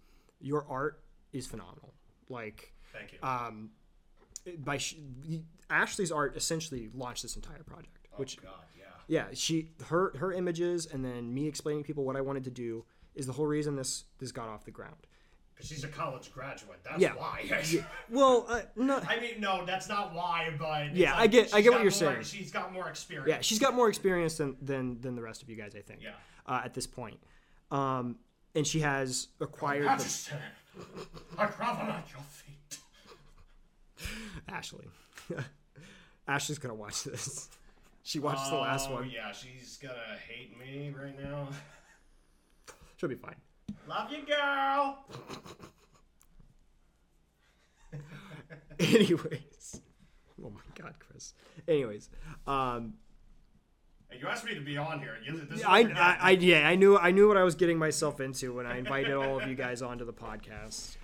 your art is phenomenal. Like Thank you. um, by sh- Ashley's art essentially launched this entire project, which oh God, yeah. yeah she her her images and then me explaining to people what I wanted to do is the whole reason this this got off the ground. Because she's a college graduate. That's Yeah. why. [LAUGHS] Well, uh, no, I mean, no, that's not why, but Yeah, like I get- I get what you're more- saying. She's got more experience. yeah, she's got more experience than than than the rest of you guys, I think. Yeah. Uh, at this point, um, and she has acquired the, Majesty, I grovel at your feet. [LAUGHS] Ashley. [LAUGHS] Ashley's gonna watch this. She watched the last one. Yeah, she's gonna hate me right now. [LAUGHS] She'll be fine. Love you, girl. Anyways, oh my god, Chris. Anyways, um, Hey, you asked me to be on here. I, I, I, yeah, I knew, I knew what I was getting myself into when I invited all of you guys onto the podcast.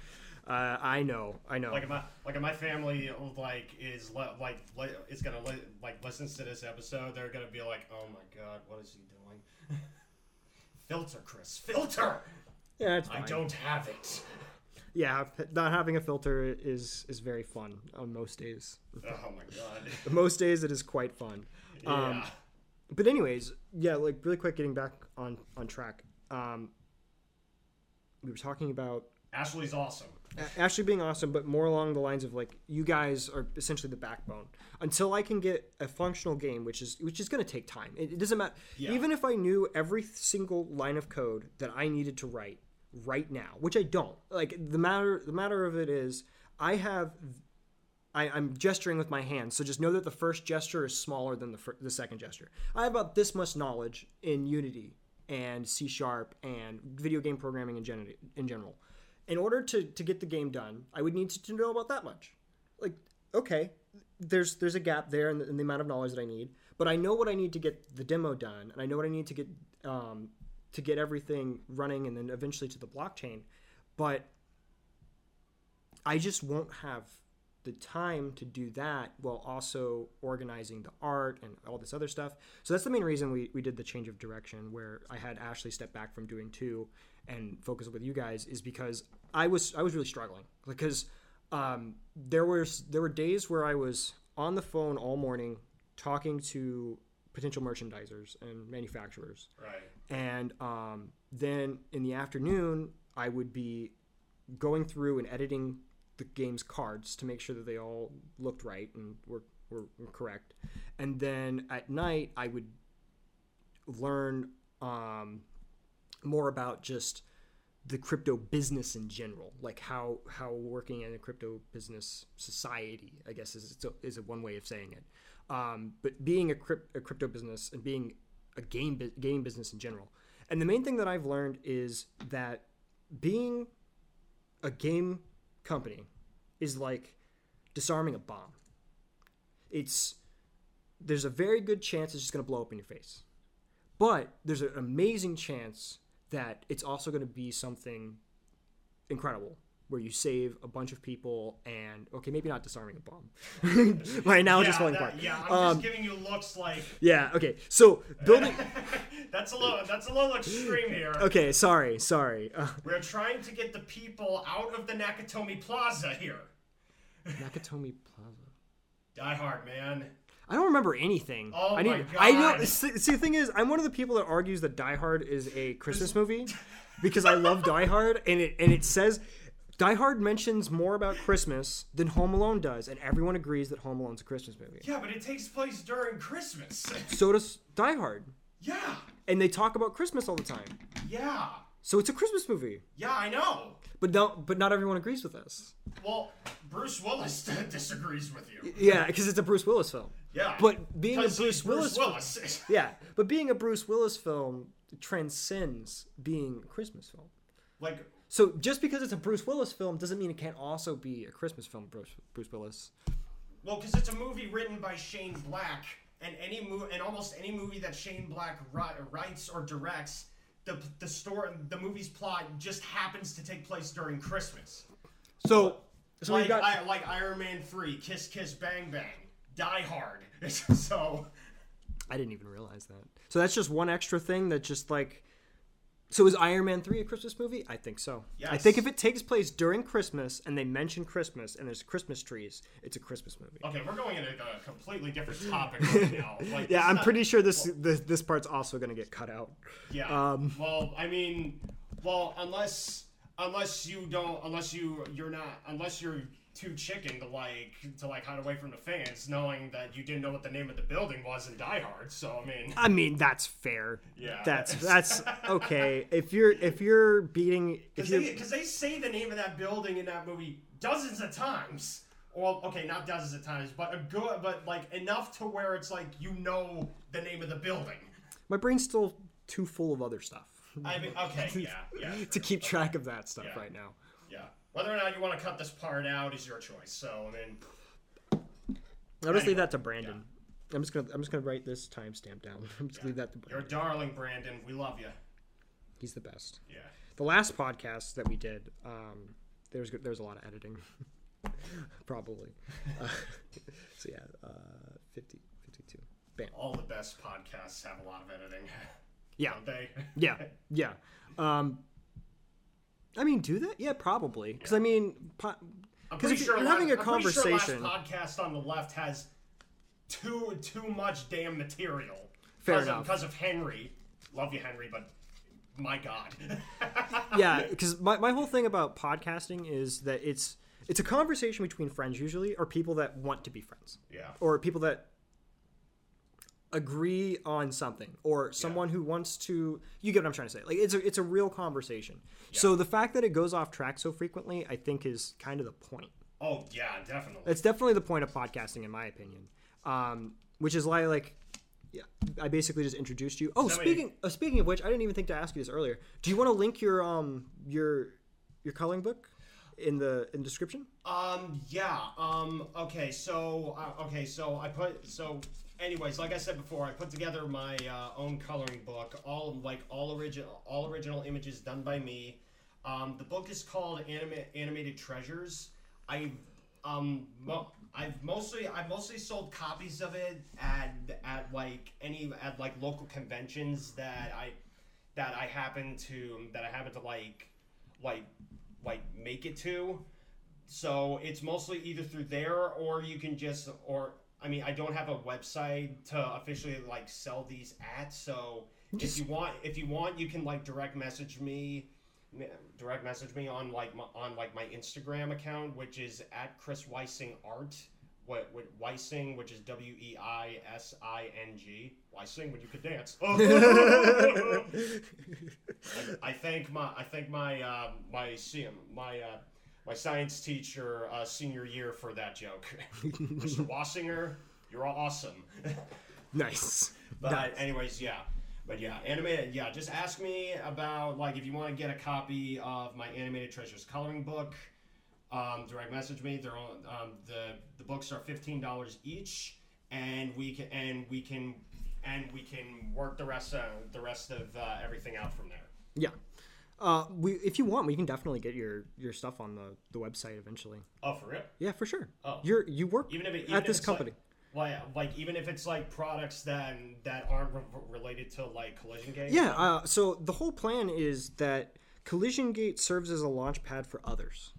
Uh, I know, I know. like my like my family like is le- like le- is gonna li- like listens to this episode, they're gonna be like, "Oh my god, what is he doing?" [LAUGHS] filter, Chris, filter. yeah, it's I don't have it. Yeah, not having a filter is is very fun on most days. Oh my god. [LAUGHS] Most days it is quite fun. Yeah. Um, but anyways, yeah, like really quick, getting back on on track. Um, we were talking about Ashley's awesome. Ashley being awesome, but more along the lines of like you guys are essentially the backbone. Until I can get a functional game, which is which is going to take time. It, it doesn't matter. Yeah. Even if I knew every single line of code that I needed to write right now, which I don't. Like the matter the matter of it is, I have. I, I'm gesturing with my hands, so just know that the first gesture is smaller than the, fir- the second gesture. I have about this much knowledge in Unity and C Sharp and video game programming in, gen- in general. In order to, to get the game done, I would need to, know about that much. Like, okay, there's there's a gap there in the, in the amount of knowledge that I need, but I know what I need to get the demo done, and I know what I need to get um, to get everything running, and then eventually to the blockchain. But I just won't have the time to do that while also organizing the art and all this other stuff. So that's the main reason we, we did the change of direction where I had Ashley step back from doing two and focus with you guys is because I was I was really struggling because um, there was there were days where I was on the phone all morning talking to potential merchandisers and manufacturers Right. and um, then in the afternoon i would be going through and editing the game's cards to make sure that they all looked right and were, were, were correct and then at night i would learn um, more about just the crypto business in general, like how how working in a crypto business society, I guess is is a one way of saying it. Um, but being a, crypt, a crypto business and being a game game business in general, and the main thing that I've learned is that being a game company is like disarming a bomb. It's there's a very good chance it's just going to blow up in your face. But there's an amazing chance that it's also going to be something incredible where you save a bunch of people and okay maybe not disarming a bomb [LAUGHS] right now yeah, just falling that, apart Yeah, I'm Um, just giving you looks like yeah okay so building [LAUGHS] that's a little that's a little extreme here. okay sorry sorry uh, [LAUGHS] We're trying to get the people out of the Nakatomi Plaza here. nakatomi plaza Die Hard, man. I don't remember anything. Oh I need, my I know. God. See, see, the thing is, I'm one of the people that argues that Die Hard is a Christmas [LAUGHS] movie because I love Die Hard, and it and it says Die Hard mentions more about Christmas than Home Alone does, and everyone agrees that Home Alone's a Christmas movie. Yeah, but it takes place during Christmas. So does Die Hard, yeah, and they talk about Christmas all the time. yeah, So it's a Christmas movie, yeah. I know. but no, but not everyone agrees with us. Well, Bruce Willis [LAUGHS] disagrees with you. Yeah, because it's a Bruce Willis film. Yeah, But being a Bruce he's Willis, Bruce Willis. [LAUGHS] yeah, but being a Bruce Willis film transcends being a Christmas film. like So just because it's a Bruce Willis film doesn't mean it can't also be a Christmas film. Bruce Bruce Willis. Well, because it's a movie written by Shane Black, and any movie, and almost any movie that Shane Black ri- writes or directs, the the story, the movie's plot just happens to take place during Christmas. So so like got I, like Iron Man three, Kiss Kiss Bang Bang, Die Hard. [LAUGHS] so I didn't even realize that. So that's just one extra thing that just like. So is Iron Man three a Christmas movie? I think so. I think if it takes place during Christmas and they mention Christmas and there's Christmas trees, it's a Christmas movie. okay, we're going into a completely different [LAUGHS] topic right now. Like, Yeah, I'm not- pretty sure this, this this part's also gonna get cut out. Yeah. Um, well, I mean, well, unless unless you don't, unless you you're not, unless you're too chicken to like to like hide away from the fans, knowing that you didn't know what the name of the building was in Die Hard. So I mean, I mean, that's fair. Yeah. That's [LAUGHS] that's okay. If you're if you're beating because they, they say the name of that building in that movie dozens of times. Well, okay, not dozens of times, but a good, but like enough to where it's like you know the name of the building. my brain's still too full of other stuff I mean, okay, [LAUGHS] yeah, yeah, to keep track of that stuff Yeah. right now. yeah. Whether or not you want to cut this part out is your choice. So I mean, I'll just leave that to Brandon. I'm just gonna I'm just gonna write this timestamp down. [LAUGHS] I'm just leave that to you're a darling, Brandon. We love you. He's the best. Yeah. The last podcast that we did, um, there was there was a lot of editing, [LAUGHS] probably. [LAUGHS] Uh, so yeah, uh, 50, 52. Bam. All the best podcasts have a lot of editing, Yeah, don't they? yeah, yeah. Um, I mean, do that? Yeah, probably. Because I mean, po- I'm 'Cause pretty if sure you're last- having a I'm pretty sure conversation- last podcast on the left has too too much damn material. Fair because enough. Of, because of Henry. Love you, Henry, but my God. [LAUGHS] yeah, because my, my whole thing about podcasting is that it's it's a conversation between friends usually, or people that want to be friends, yeah. or people that agree on something, or someone who wants to. You get what I'm trying to say? Like it's a it's a real conversation. So the fact that it goes off track so frequently, I think, is kind of the point. Oh yeah, definitely. It's definitely the point of podcasting, in my opinion. Um, which is why, like, yeah, I basically just introduced you. Oh, speaking uh, speaking of which, I didn't even think to ask you this earlier. Do you want to link your um your your coloring book in the in the description? Um. Yeah. Um. Okay. So. Uh, okay. So I put. So. Anyways, like I said before, I put together my uh, own coloring book. All like all original, all original images done by me. Um, the book is called Anima- Animated Treasures. I um. Mo- I've mostly I've mostly sold copies of it at at like any at like local conventions that I that I happen to that I happen to like like like make it to. So it's mostly either through there or you can just or I mean I don't have a website to officially like sell these at. So if you want if you want you can like direct message me direct message me on like my, on like my Instagram account which is at Chris Weising Art what, what Weising, which is W E I S I N G. Weising, when you could dance. [LAUGHS] I, I thank my I thank my uh, my CM, my uh, my science teacher uh, senior year for that joke. [LAUGHS] Mr. Wassinger, you're awesome. [LAUGHS] Nice. But Nice. anyways, yeah. But yeah, animated. Yeah, just ask me about like if you want to get a copy of my animated treasures coloring book. Um, direct message me. They're on, um, the the books are fifteen dollars each, and we can and we can and we can work the rest of the rest of uh, everything out from there. Yeah. Uh, we if you want, we can definitely get your your stuff on the the website eventually. Oh, for real? Yeah, for sure. Oh. You're you work Even if it, even at if this company. Like, like, like even if it's like products that that aren't re- related to like collision gate. Yeah, uh, so the whole plan is that Collision Gate serves as a launch pad for others.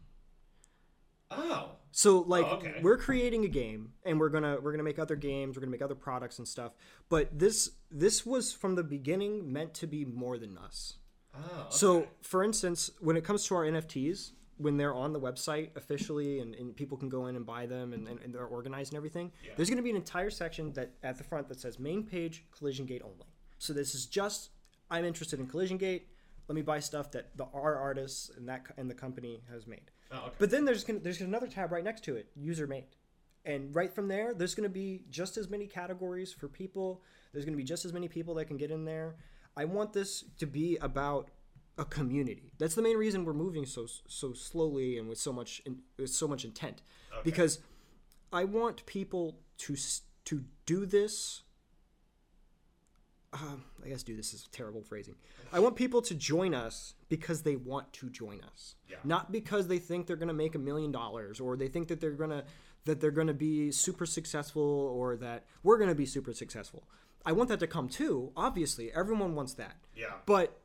Oh. So like Oh, okay. we're creating a game and we're gonna we're gonna make other games, we're gonna make other products and stuff. But this this was from the beginning meant to be more than us. Oh. So for instance, when it comes to our NFTs, when they're on the website officially and, and people can go in and buy them and, and, and they're organized and everything, Yeah. there's gonna be an entire section that at the front that says main page Collision Gate only. So this is just I'm interested in Collision Gate. Let me buy stuff that the our artists and that and the company has made. Oh, okay. But then there's gonna, there's another tab right next to it, user made, and right from there, there's going to be just as many categories for people. There's going to be just as many people that can get in there. I want this to be about a community. That's the main reason we're moving so so slowly and with so much in, with so much intent, because I want people to to do this. Um, I guess do this is terrible phrasing. I want people to join us because they want to join us, Yeah. not because they think they're going to make a million dollars or they think that they're going to that they're going to be super successful or that we're going to be super successful. I want that to come too. Obviously, everyone wants that. Yeah. But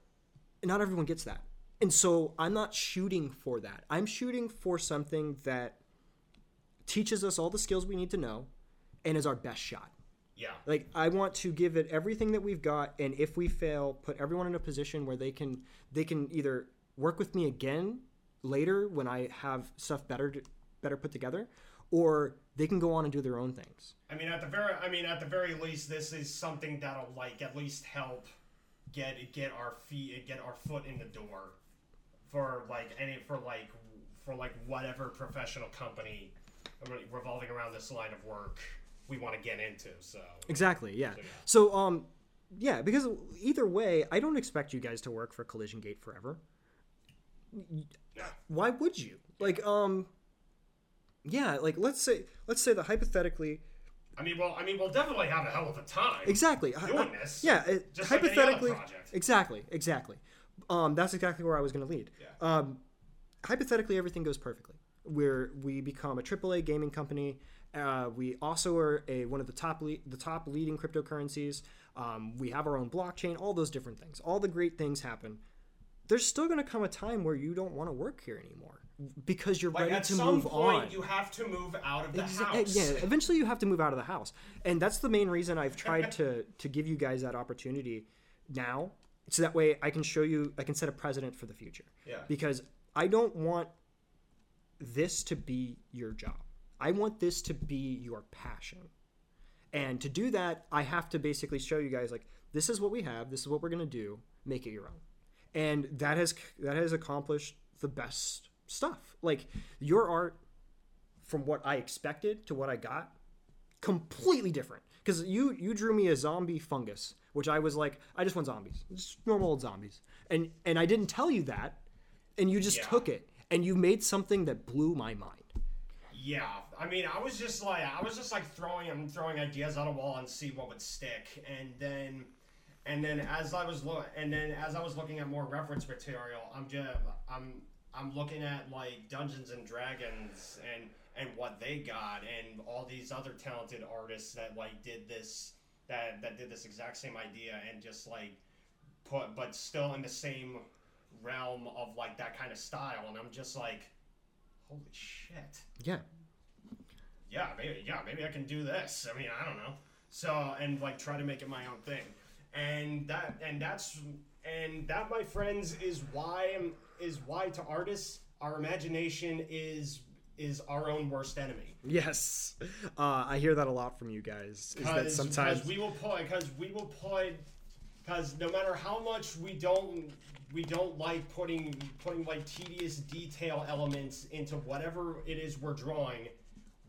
not everyone gets that. And so I'm not shooting for that. I'm shooting for something that teaches us all the skills we need to know and is our best shot. Yeah. Like I want to give it everything that we've got and if we fail, put everyone in a position where they can they can either work with me again later when I have stuff better to, better put together or they can go on and do their own things. I mean, at the very, I mean, at the very least, this is something that'll like at least help get get our feet, get our foot in the door for like any for like for like whatever professional company revolving around this line of work we want to get into. So Exactly. Yeah. yeah. So um, yeah, because either way, I don't expect you guys to work for Collision Gate forever. yeah, Why would you? Like um, yeah, like let's say let's say that hypothetically, I mean, well, I mean, we'll definitely have a hell of a time. exactly. Doing this, Yeah. It, just like hypothetically. project. exactly. Exactly. Um, that's exactly where I was going to lead. Yeah. Um, hypothetically, everything goes perfectly. Where we become a AAA gaming company. Uh, we also are a one of the top le- the top leading cryptocurrencies. Um, we have our own blockchain. All those different things. All the great things happen. There's still going to come a time where you don't want to work here anymore because you're Like ready at to some move point, on. you have to move out of the Exa- eh, house. Yeah, eventually you have to move out of the house, and that's the main reason I've tried to [LAUGHS] to give you guys that opportunity now, so that way I can show you, I can set a precedent for the future. Yeah. Because I don't want this to be your job. I want this to be your passion. And to do that, I have to basically show you guys like this is what we have, this is what we're going to do, make it your own. And that has that has accomplished the best stuff. Like your art from what I expected to what I got, completely different. Because you you drew me a zombie fungus, which I was like, I just want zombies, just normal old zombies, and and I didn't tell you that, and you just Yeah. took it and you made something that blew my mind. Yeah, I mean, I was just like, I was just like throwing and throwing ideas on a wall and see what would stick, and then, and then as I was lo- and then as I was looking at more reference material, I'm just, I'm, I'm looking at like Dungeons and Dragons and and what they got, and all these other talented artists that like did this, that that did this exact same idea, and just like put, but still in the same realm of like that kind of style, and I'm just like, holy shit Yeah, yeah, maybe yeah, maybe I can do this. I mean, I don't know. So and like try to make it my own thing, and that and that's and that, my friends, is why is why to artists our imagination is is our own worst enemy. Yes, uh, I hear that a lot from you guys. Is that Because sometimes we will put because we will put because no matter how much we don't we don't like putting putting like tedious detail elements into whatever it is we're drawing,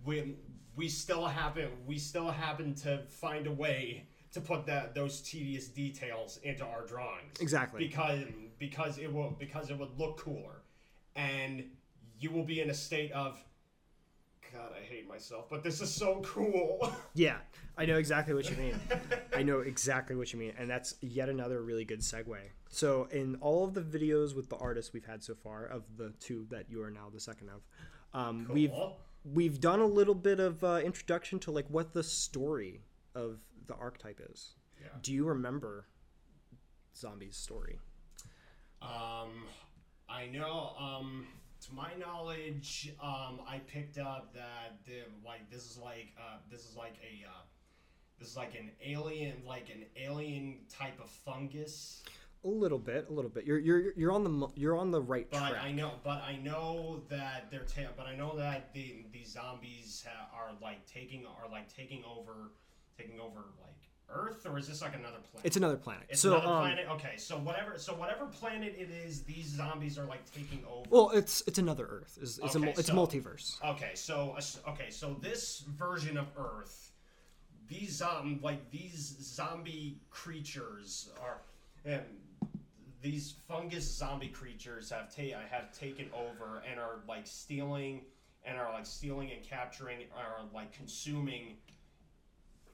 we we still happen we still happen to find a way to put that those tedious details into our drawings exactly because because it will because it would look cooler and you will be in a state of god i hate myself but this is so cool [LAUGHS] Yeah, I know exactly what you mean. I know exactly what you mean, and that's yet another really good segue. So, in all of the videos with the artists we've had so far, of the two that you are now the second of, um, we've we've done a little bit of uh, introduction to like what the story of the archetype is. Yeah. Do you remember Zombie's story? Um, I know. Um, to my knowledge, um, I picked up that the like this is like uh, this is like a uh, this is like an alien like an alien type of fungus. A little bit, a little bit. You're you're you're on the you're on the right But track. I know, but I know that they're ta- but I know that the these zombies ha- are like taking are like taking over taking over like Earth or is this like another planet? It's another planet. It's so another um, planet. Okay, so whatever, so whatever planet it is, these zombies are like taking over. well, it's it's another Earth. It's, it's a Okay, mul- it's so- multiverse. Okay, so uh, okay, so this version of Earth, these um like these zombie creatures are, um, these fungus zombie creatures have ta- have taken over and are like stealing and are like stealing and capturing are like consuming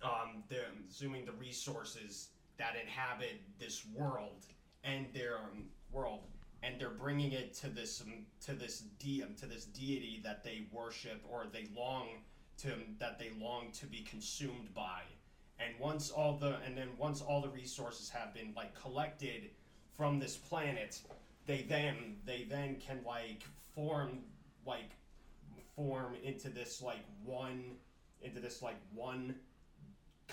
um the consuming the resources that inhabit this world and their um, world and they're bringing it to this um, to this de- um, to this deity that they worship or they long to that they long to be consumed by. And once all the and then once all the resources have been like collected from this planet they then they then can like form like form into this like one into this like one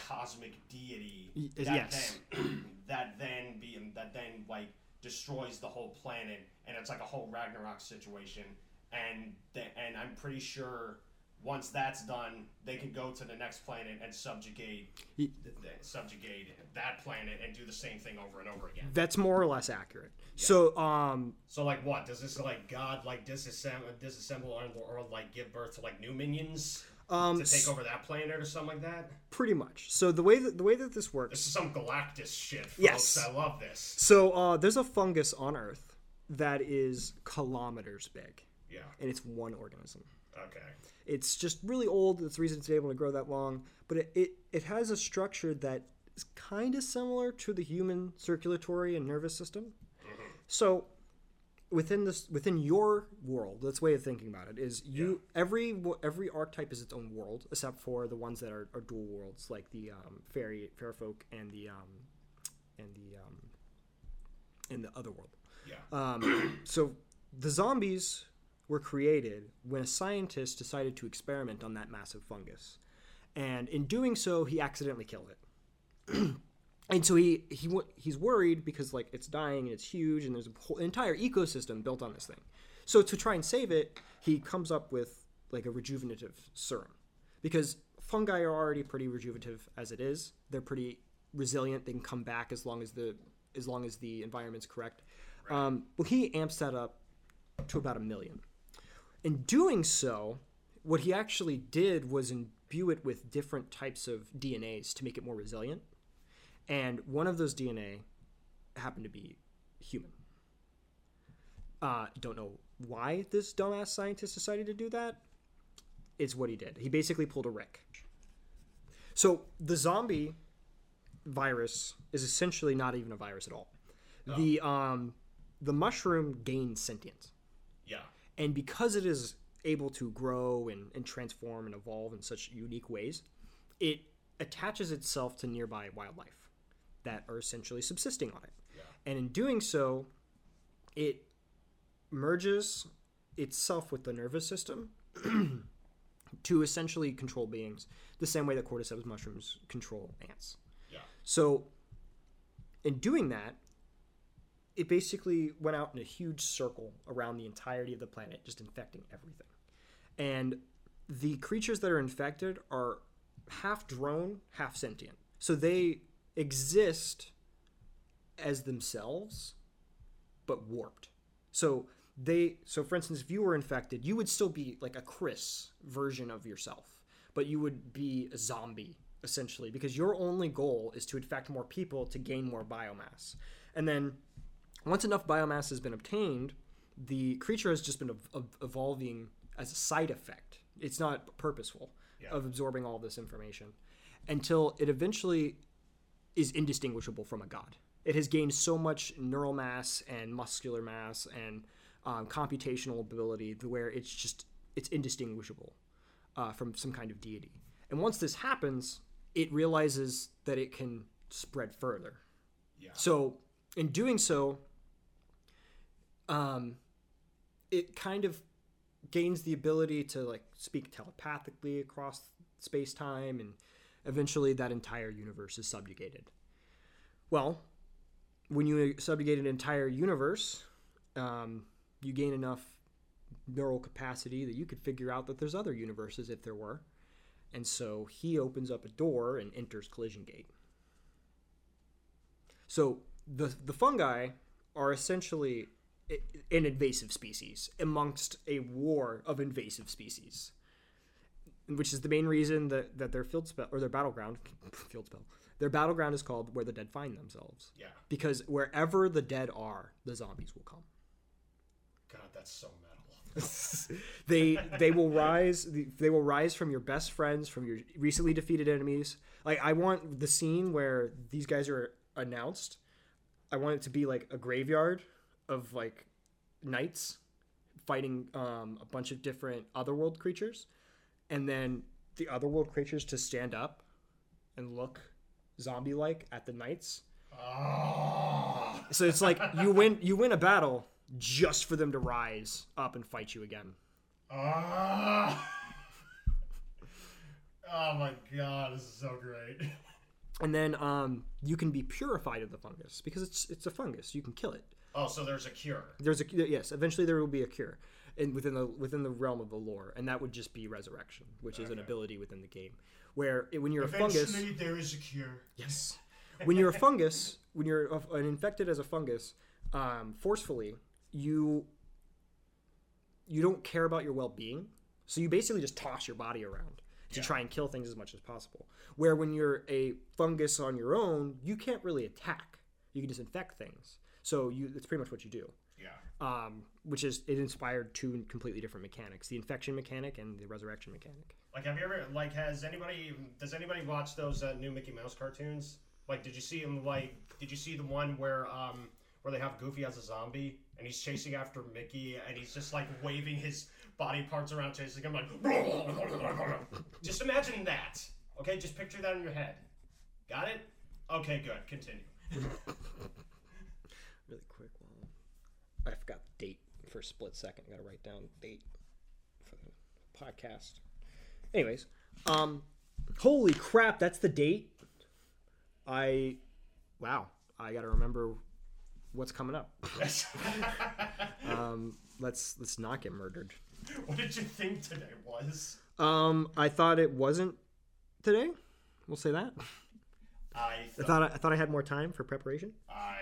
cosmic deity that yes. then [CLEARS THROAT] that then be that then like destroys the whole planet and it's like a whole Ragnarok situation and th- and I'm pretty sure once that's done they can go to the next planet and subjugate Y- th- th- subjugate that planet and do the same thing over and over again. That's more or less accurate. So, um, So like what does this like God like disassemble disassemble or, or like give birth to like new minions um, to take over that planet or something like that? pretty much. So the way that the way that this works. This is some Galactus shit. Folks. Yes. I love this. So uh, there's a fungus on Earth that is kilometers big, Yeah. and it's one organism. Okay. It's just really old. That's the reason it's able to grow that long. But it, it, it has a structure that is kind of similar to the human circulatory and nervous system. So within this within your world, that's way of thinking about it is you every every archetype is its own world, except for the ones that are, are dual worlds, like the um, fairy fair folk and the um, and the um, and the other world. Yeah. Um, [CLEARS THROAT] so the zombies were created when a scientist decided to experiment on that massive fungus, and in doing so, he accidentally killed it. [CLEARS THROAT] and so he he he's worried because like it's dying and it's huge and there's a whole entire ecosystem built on this thing. So to try and save it, he comes up with like a rejuvenative serum because fungi are already pretty rejuvenative as it is. They're pretty resilient. They can come back as long as the as long as the environment's correct. Um, well, he amps that up to about a million. In doing so, what he actually did was imbue it with different types of DNAs to make it more resilient. And one of those DNA happened to be human. Uh, don't know why this dumbass scientist decided to do that. It's what he did. He basically pulled a Rick. So the zombie virus is essentially not even a virus at all. The um, the mushroom gains sentience Yeah. and because it is able to grow and, and transform and evolve in such unique ways it attaches itself to nearby wildlife that are essentially subsisting on it and in doing so it merges itself with the nervous system [CLEARS THROAT] to essentially control beings the same way that cordyceps mushrooms control ants Yeah. so, in doing that, it basically went out in a huge circle around the entirety of the planet, just infecting everything. and the creatures that are infected are half drone, half sentient. So they exist as themselves, but warped. So they so for instance, if you were infected, you would still be like a Chris version of yourself, but you would be a zombie essentially because your only goal is to infect more people to gain more biomass. And then once enough biomass has been obtained, the creature has just been ev- ev- evolving as a side effect. It's not purposeful Yeah. of absorbing all this information until it eventually is indistinguishable from a god. It has gained so much neural mass and muscular mass and um, computational ability to where it's just it's indistinguishable uh, from some kind of deity. And once this happens, it realizes that it can spread further. Yeah. So in doing so, um, it kind of gains the ability to like speak telepathically across space time, and eventually that entire universe is subjugated. Well, when you subjugate an entire universe, um, you gain enough neural capacity that you could figure out that there's other universes if there were. And so he opens up a door and enters Collision Gate. So the the fungi are essentially an invasive species amongst a war of invasive species, which is the main reason that, that their field spell or their battleground [LAUGHS] field spell their battleground is called where the dead find themselves Yeah. because wherever the dead are, the zombies will come. God, that's so metal. [LAUGHS] they they will rise they will rise from your best friends from your recently defeated enemies like i want the scene where these guys are announced i want it to be like a graveyard of like knights fighting um, a bunch of different otherworld creatures and then the otherworld creatures to stand up and look zombie like at the knights Oh. so it's like you win you win a battle just for them to rise up and fight you again Ah. [LAUGHS] oh my god, this is so great. and then um, you can be purified of the fungus because it's it's a fungus. You can kill it. Oh, so there's a cure. There's a yes. Eventually, there will be a cure, in within the within the realm of the lore, and that would just be resurrection, which is an Okay. ability within the game. Where it, when you're a fungus, Eventually, there is a cure. yes, when you're a fungus, when you're a, an infected as a fungus, um, forcefully, you you don't care about your well being, so you basically just toss your body around to Yeah. try and kill things as much as possible. Where when you're a fungus on your own, you can't really attack. You can just infect things. So you that's pretty much what you do. Yeah. Um, which is it inspired two completely different mechanics: the infection mechanic and the resurrection mechanic. Like, have you ever like has anybody does anybody watch those uh, new Mickey Mouse cartoons? Like, did you see him? Like, did you see the one where um where they have Goofy as a zombie and he's chasing after Mickey and he's just like waving his body parts around chasing him like. [LAUGHS] just imagine that. Okay, just picture that in your head. Got it? Okay, good. Continue. [LAUGHS] Really quick. Well, I forgot the date for a split second. Got to write down the date for the podcast. Anyways, um, holy crap, that's the date. I, wow, I got to remember what's coming up. [LAUGHS] Um, let's let's not get murdered. what did you think today was? Um, I thought it wasn't today. We'll say that. I I thought, thought I, I thought I had more time for preparation. I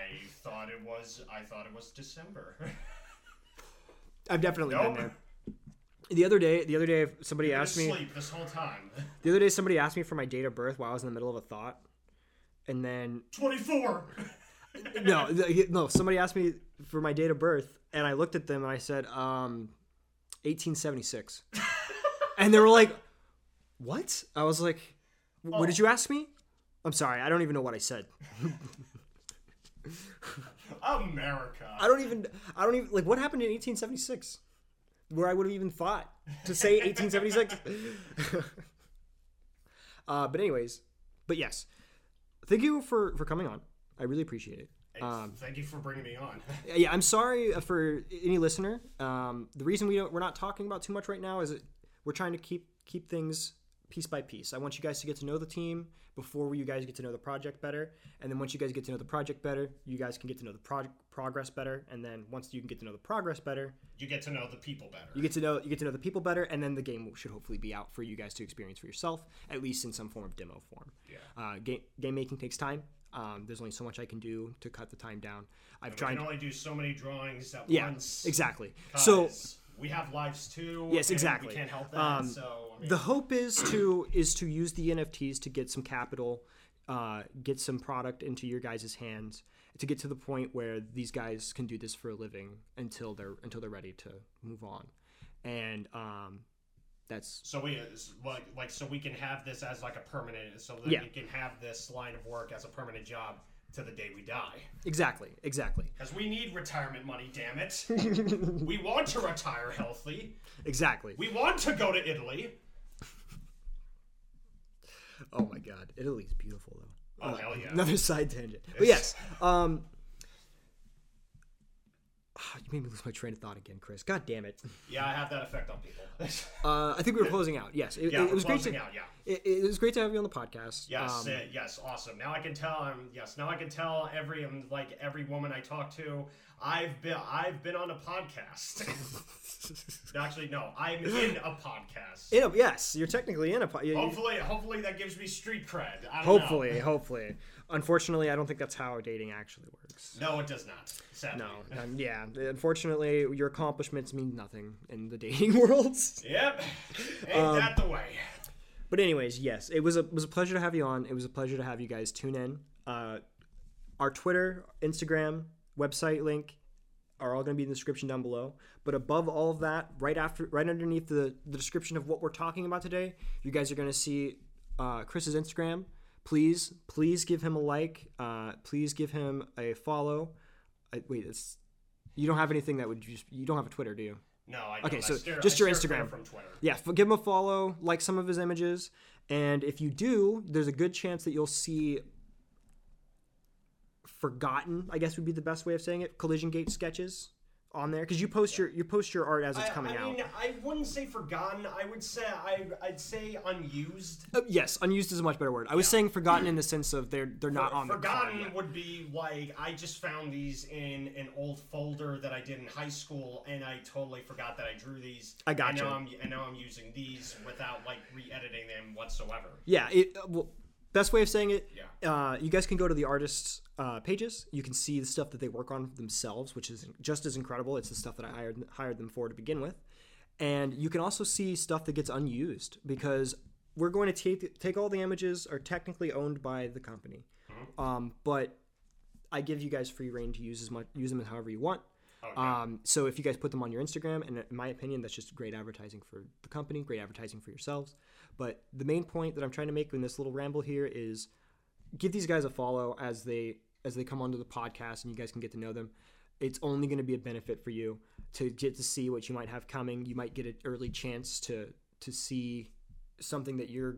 thought it was I thought it was December. [LAUGHS] I've definitely Nope. been there. The other day, the other day, somebody Been asked me. this whole time. [LAUGHS] The other day, somebody asked me for my date of birth while I was in the middle of a thought, and then Twenty four. [LAUGHS] no, no, somebody asked me for my date of birth, and I looked at them and I said, um, 1876, and they were like, "What?" I was like, "What did you ask me?" I'm sorry, I don't even know what I said. [LAUGHS] America. I don't even, I don't even like what happened in 1876, where I would have even thought to say [LAUGHS] 1876. [LAUGHS] uh, but anyways, but yes, thank you for for coming on. I really appreciate it. Um, Thank you for bringing me on. yeah, I'm sorry for any listener. Um, the reason we don't, we're not talking about too much right now is that we're trying to keep keep things piece by piece. I want you guys to get to know the team before you guys get to know the project better, and then once you guys get to know the project better, you guys can get to know the project progress better, and then once you can get to know the progress better, You get to know the people better. you get to know you get to know the people better, and then the game should hopefully be out for you guys to experience for yourself, at least in some form of demo form. Yeah. Uh, game game making takes time. Um, there's only so much I can do to cut the time down. I've tried. can only do so many drawings at Yeah, once. exactly. So 'cause we have lives too. Yes, and exactly. We can't help that. Um, so I mean, the hope is to is to use the NFTs to get some capital, uh, get some product into your guys' hands to get to the point where these guys can do this for a living until they're until they're ready to move on, and um, that's so we like like so we can have this as like a permanent. So that Yeah. we can have this line of work as a permanent job to the day we die. exactly exactly Because we need retirement money. Damn it. [LAUGHS] we want to retire healthy. exactly. We want to go to Italy. Oh my God, Italy's beautiful though. Oh hell yeah. Another side tangent, but yes. Um, you made me lose my train of thought again, Chris. God damn it. [LAUGHS] Yeah, I have that effect on people. [LAUGHS] Uh, I think we were closing out. Yes, it, yeah, it, was great closing to. out. Yeah. It, it was great to have you on the podcast. Yes, Um, uh, yes, awesome. Now I can tell. I'm yes, now I can tell every um, like every woman I talk to, I've been I've been on a podcast. [LAUGHS] Actually, no, I'm in a podcast. in a, yes, you're technically in a. po- you- you- hopefully, hopefully that gives me street cred. Hopefully, hopefully. Unfortunately, I don't think that's how dating actually works. No, it does not. Sadly. No, um, yeah. Unfortunately, your accomplishments mean nothing in the [LAUGHS] dating world. Yep. Ain't Um, that the way? But anyways, yes, it was a was a pleasure to have you on. It was a pleasure to have you guys tune in. Uh, our Twitter, Instagram, website link are all going to be in the description down below. But above all of that, right after, right underneath the the description of what we're talking about today, you guys are going to see uh, Chris's Instagram. Please, please give him a like. Uh, please give him a follow. I, wait, it's you don't have anything that would just you don't have a Twitter, do you? No, I okay, don't. so I steer, just your Instagram. from Twitter. Yeah, give him a follow, like some of his images, and if you do, there's a good chance that you'll see forgotten. I guess would be the best way of saying it. Collision Gate sketches on there because you post your you post your art as it's I, coming I out. mean, I wouldn't say forgotten. I would say I, I'd say unused. Uh, yes, unused is a much better word. I was saying forgotten in the sense of they're they're not on the Forgotten yet. would be like I just found these in an old folder that I did in high school, and I totally forgot that I drew these. I gotcha. And now I'm and now I'm using these without like re-editing them whatsoever. Yeah, it, uh, well, best way of saying it. Yeah. Uh, you guys can go to the artists' uh, pages. You can see the stuff that they work on themselves, which is just as incredible. It's the stuff that I hired hired them for to begin with, and you can also see stuff that gets unused because we're going to take take all the images are technically owned by the company, um, but I give you guys free rein to use as much use them however you want. Okay. Um, so if you guys put them on your Instagram, and in my opinion, that's just great advertising for the company, great advertising for yourselves. But the main point that I'm trying to make in this little ramble here is give these guys a follow as they as they come onto the podcast, and you guys can get to know them. It's only going to be a benefit for you to get to see what you might have coming. You might get an early chance to to see something that you're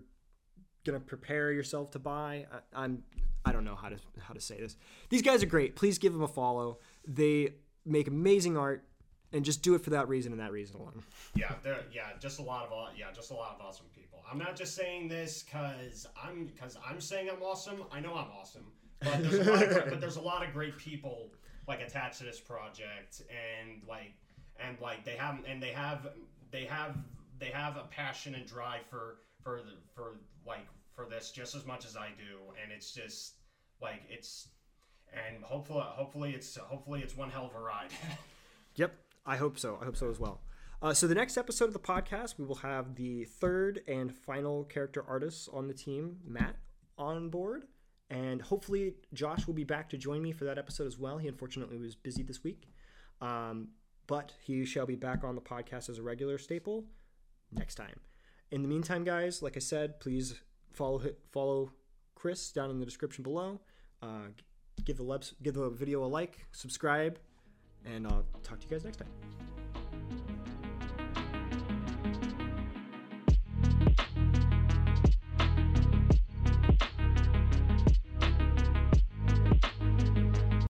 gonna prepare yourself to buy. I, I'm I don't know how to how to say this. These guys are great. Please give them a follow. They make amazing art, and just do it for that reason and that reason alone. yeah, there. Yeah, just a lot of aw- yeah, just a lot of awesome people. I'm not just saying this because I'm because I'm saying I'm awesome. I know I'm awesome, but there's a lot of great, but there's a lot of great people like attached to this project, and like and like they have and they have they have they have a passion and drive for for the, for like for this just as much as I do, and it's just like it's and hopefully hopefully it's hopefully it's one hell of a ride. Yep, I hope so. I hope so as well. Uh, so the next episode of the podcast, we will have the third and final character artist on the team, Matt, on board, and hopefully Josh will be back to join me for that episode as well. He unfortunately was busy this week, um, but he shall be back on the podcast as a regular staple next time. In the meantime, guys, like I said, please follow follow Chris down in the description below. Uh, give the give the video a like, subscribe, and I'll talk to you guys next time.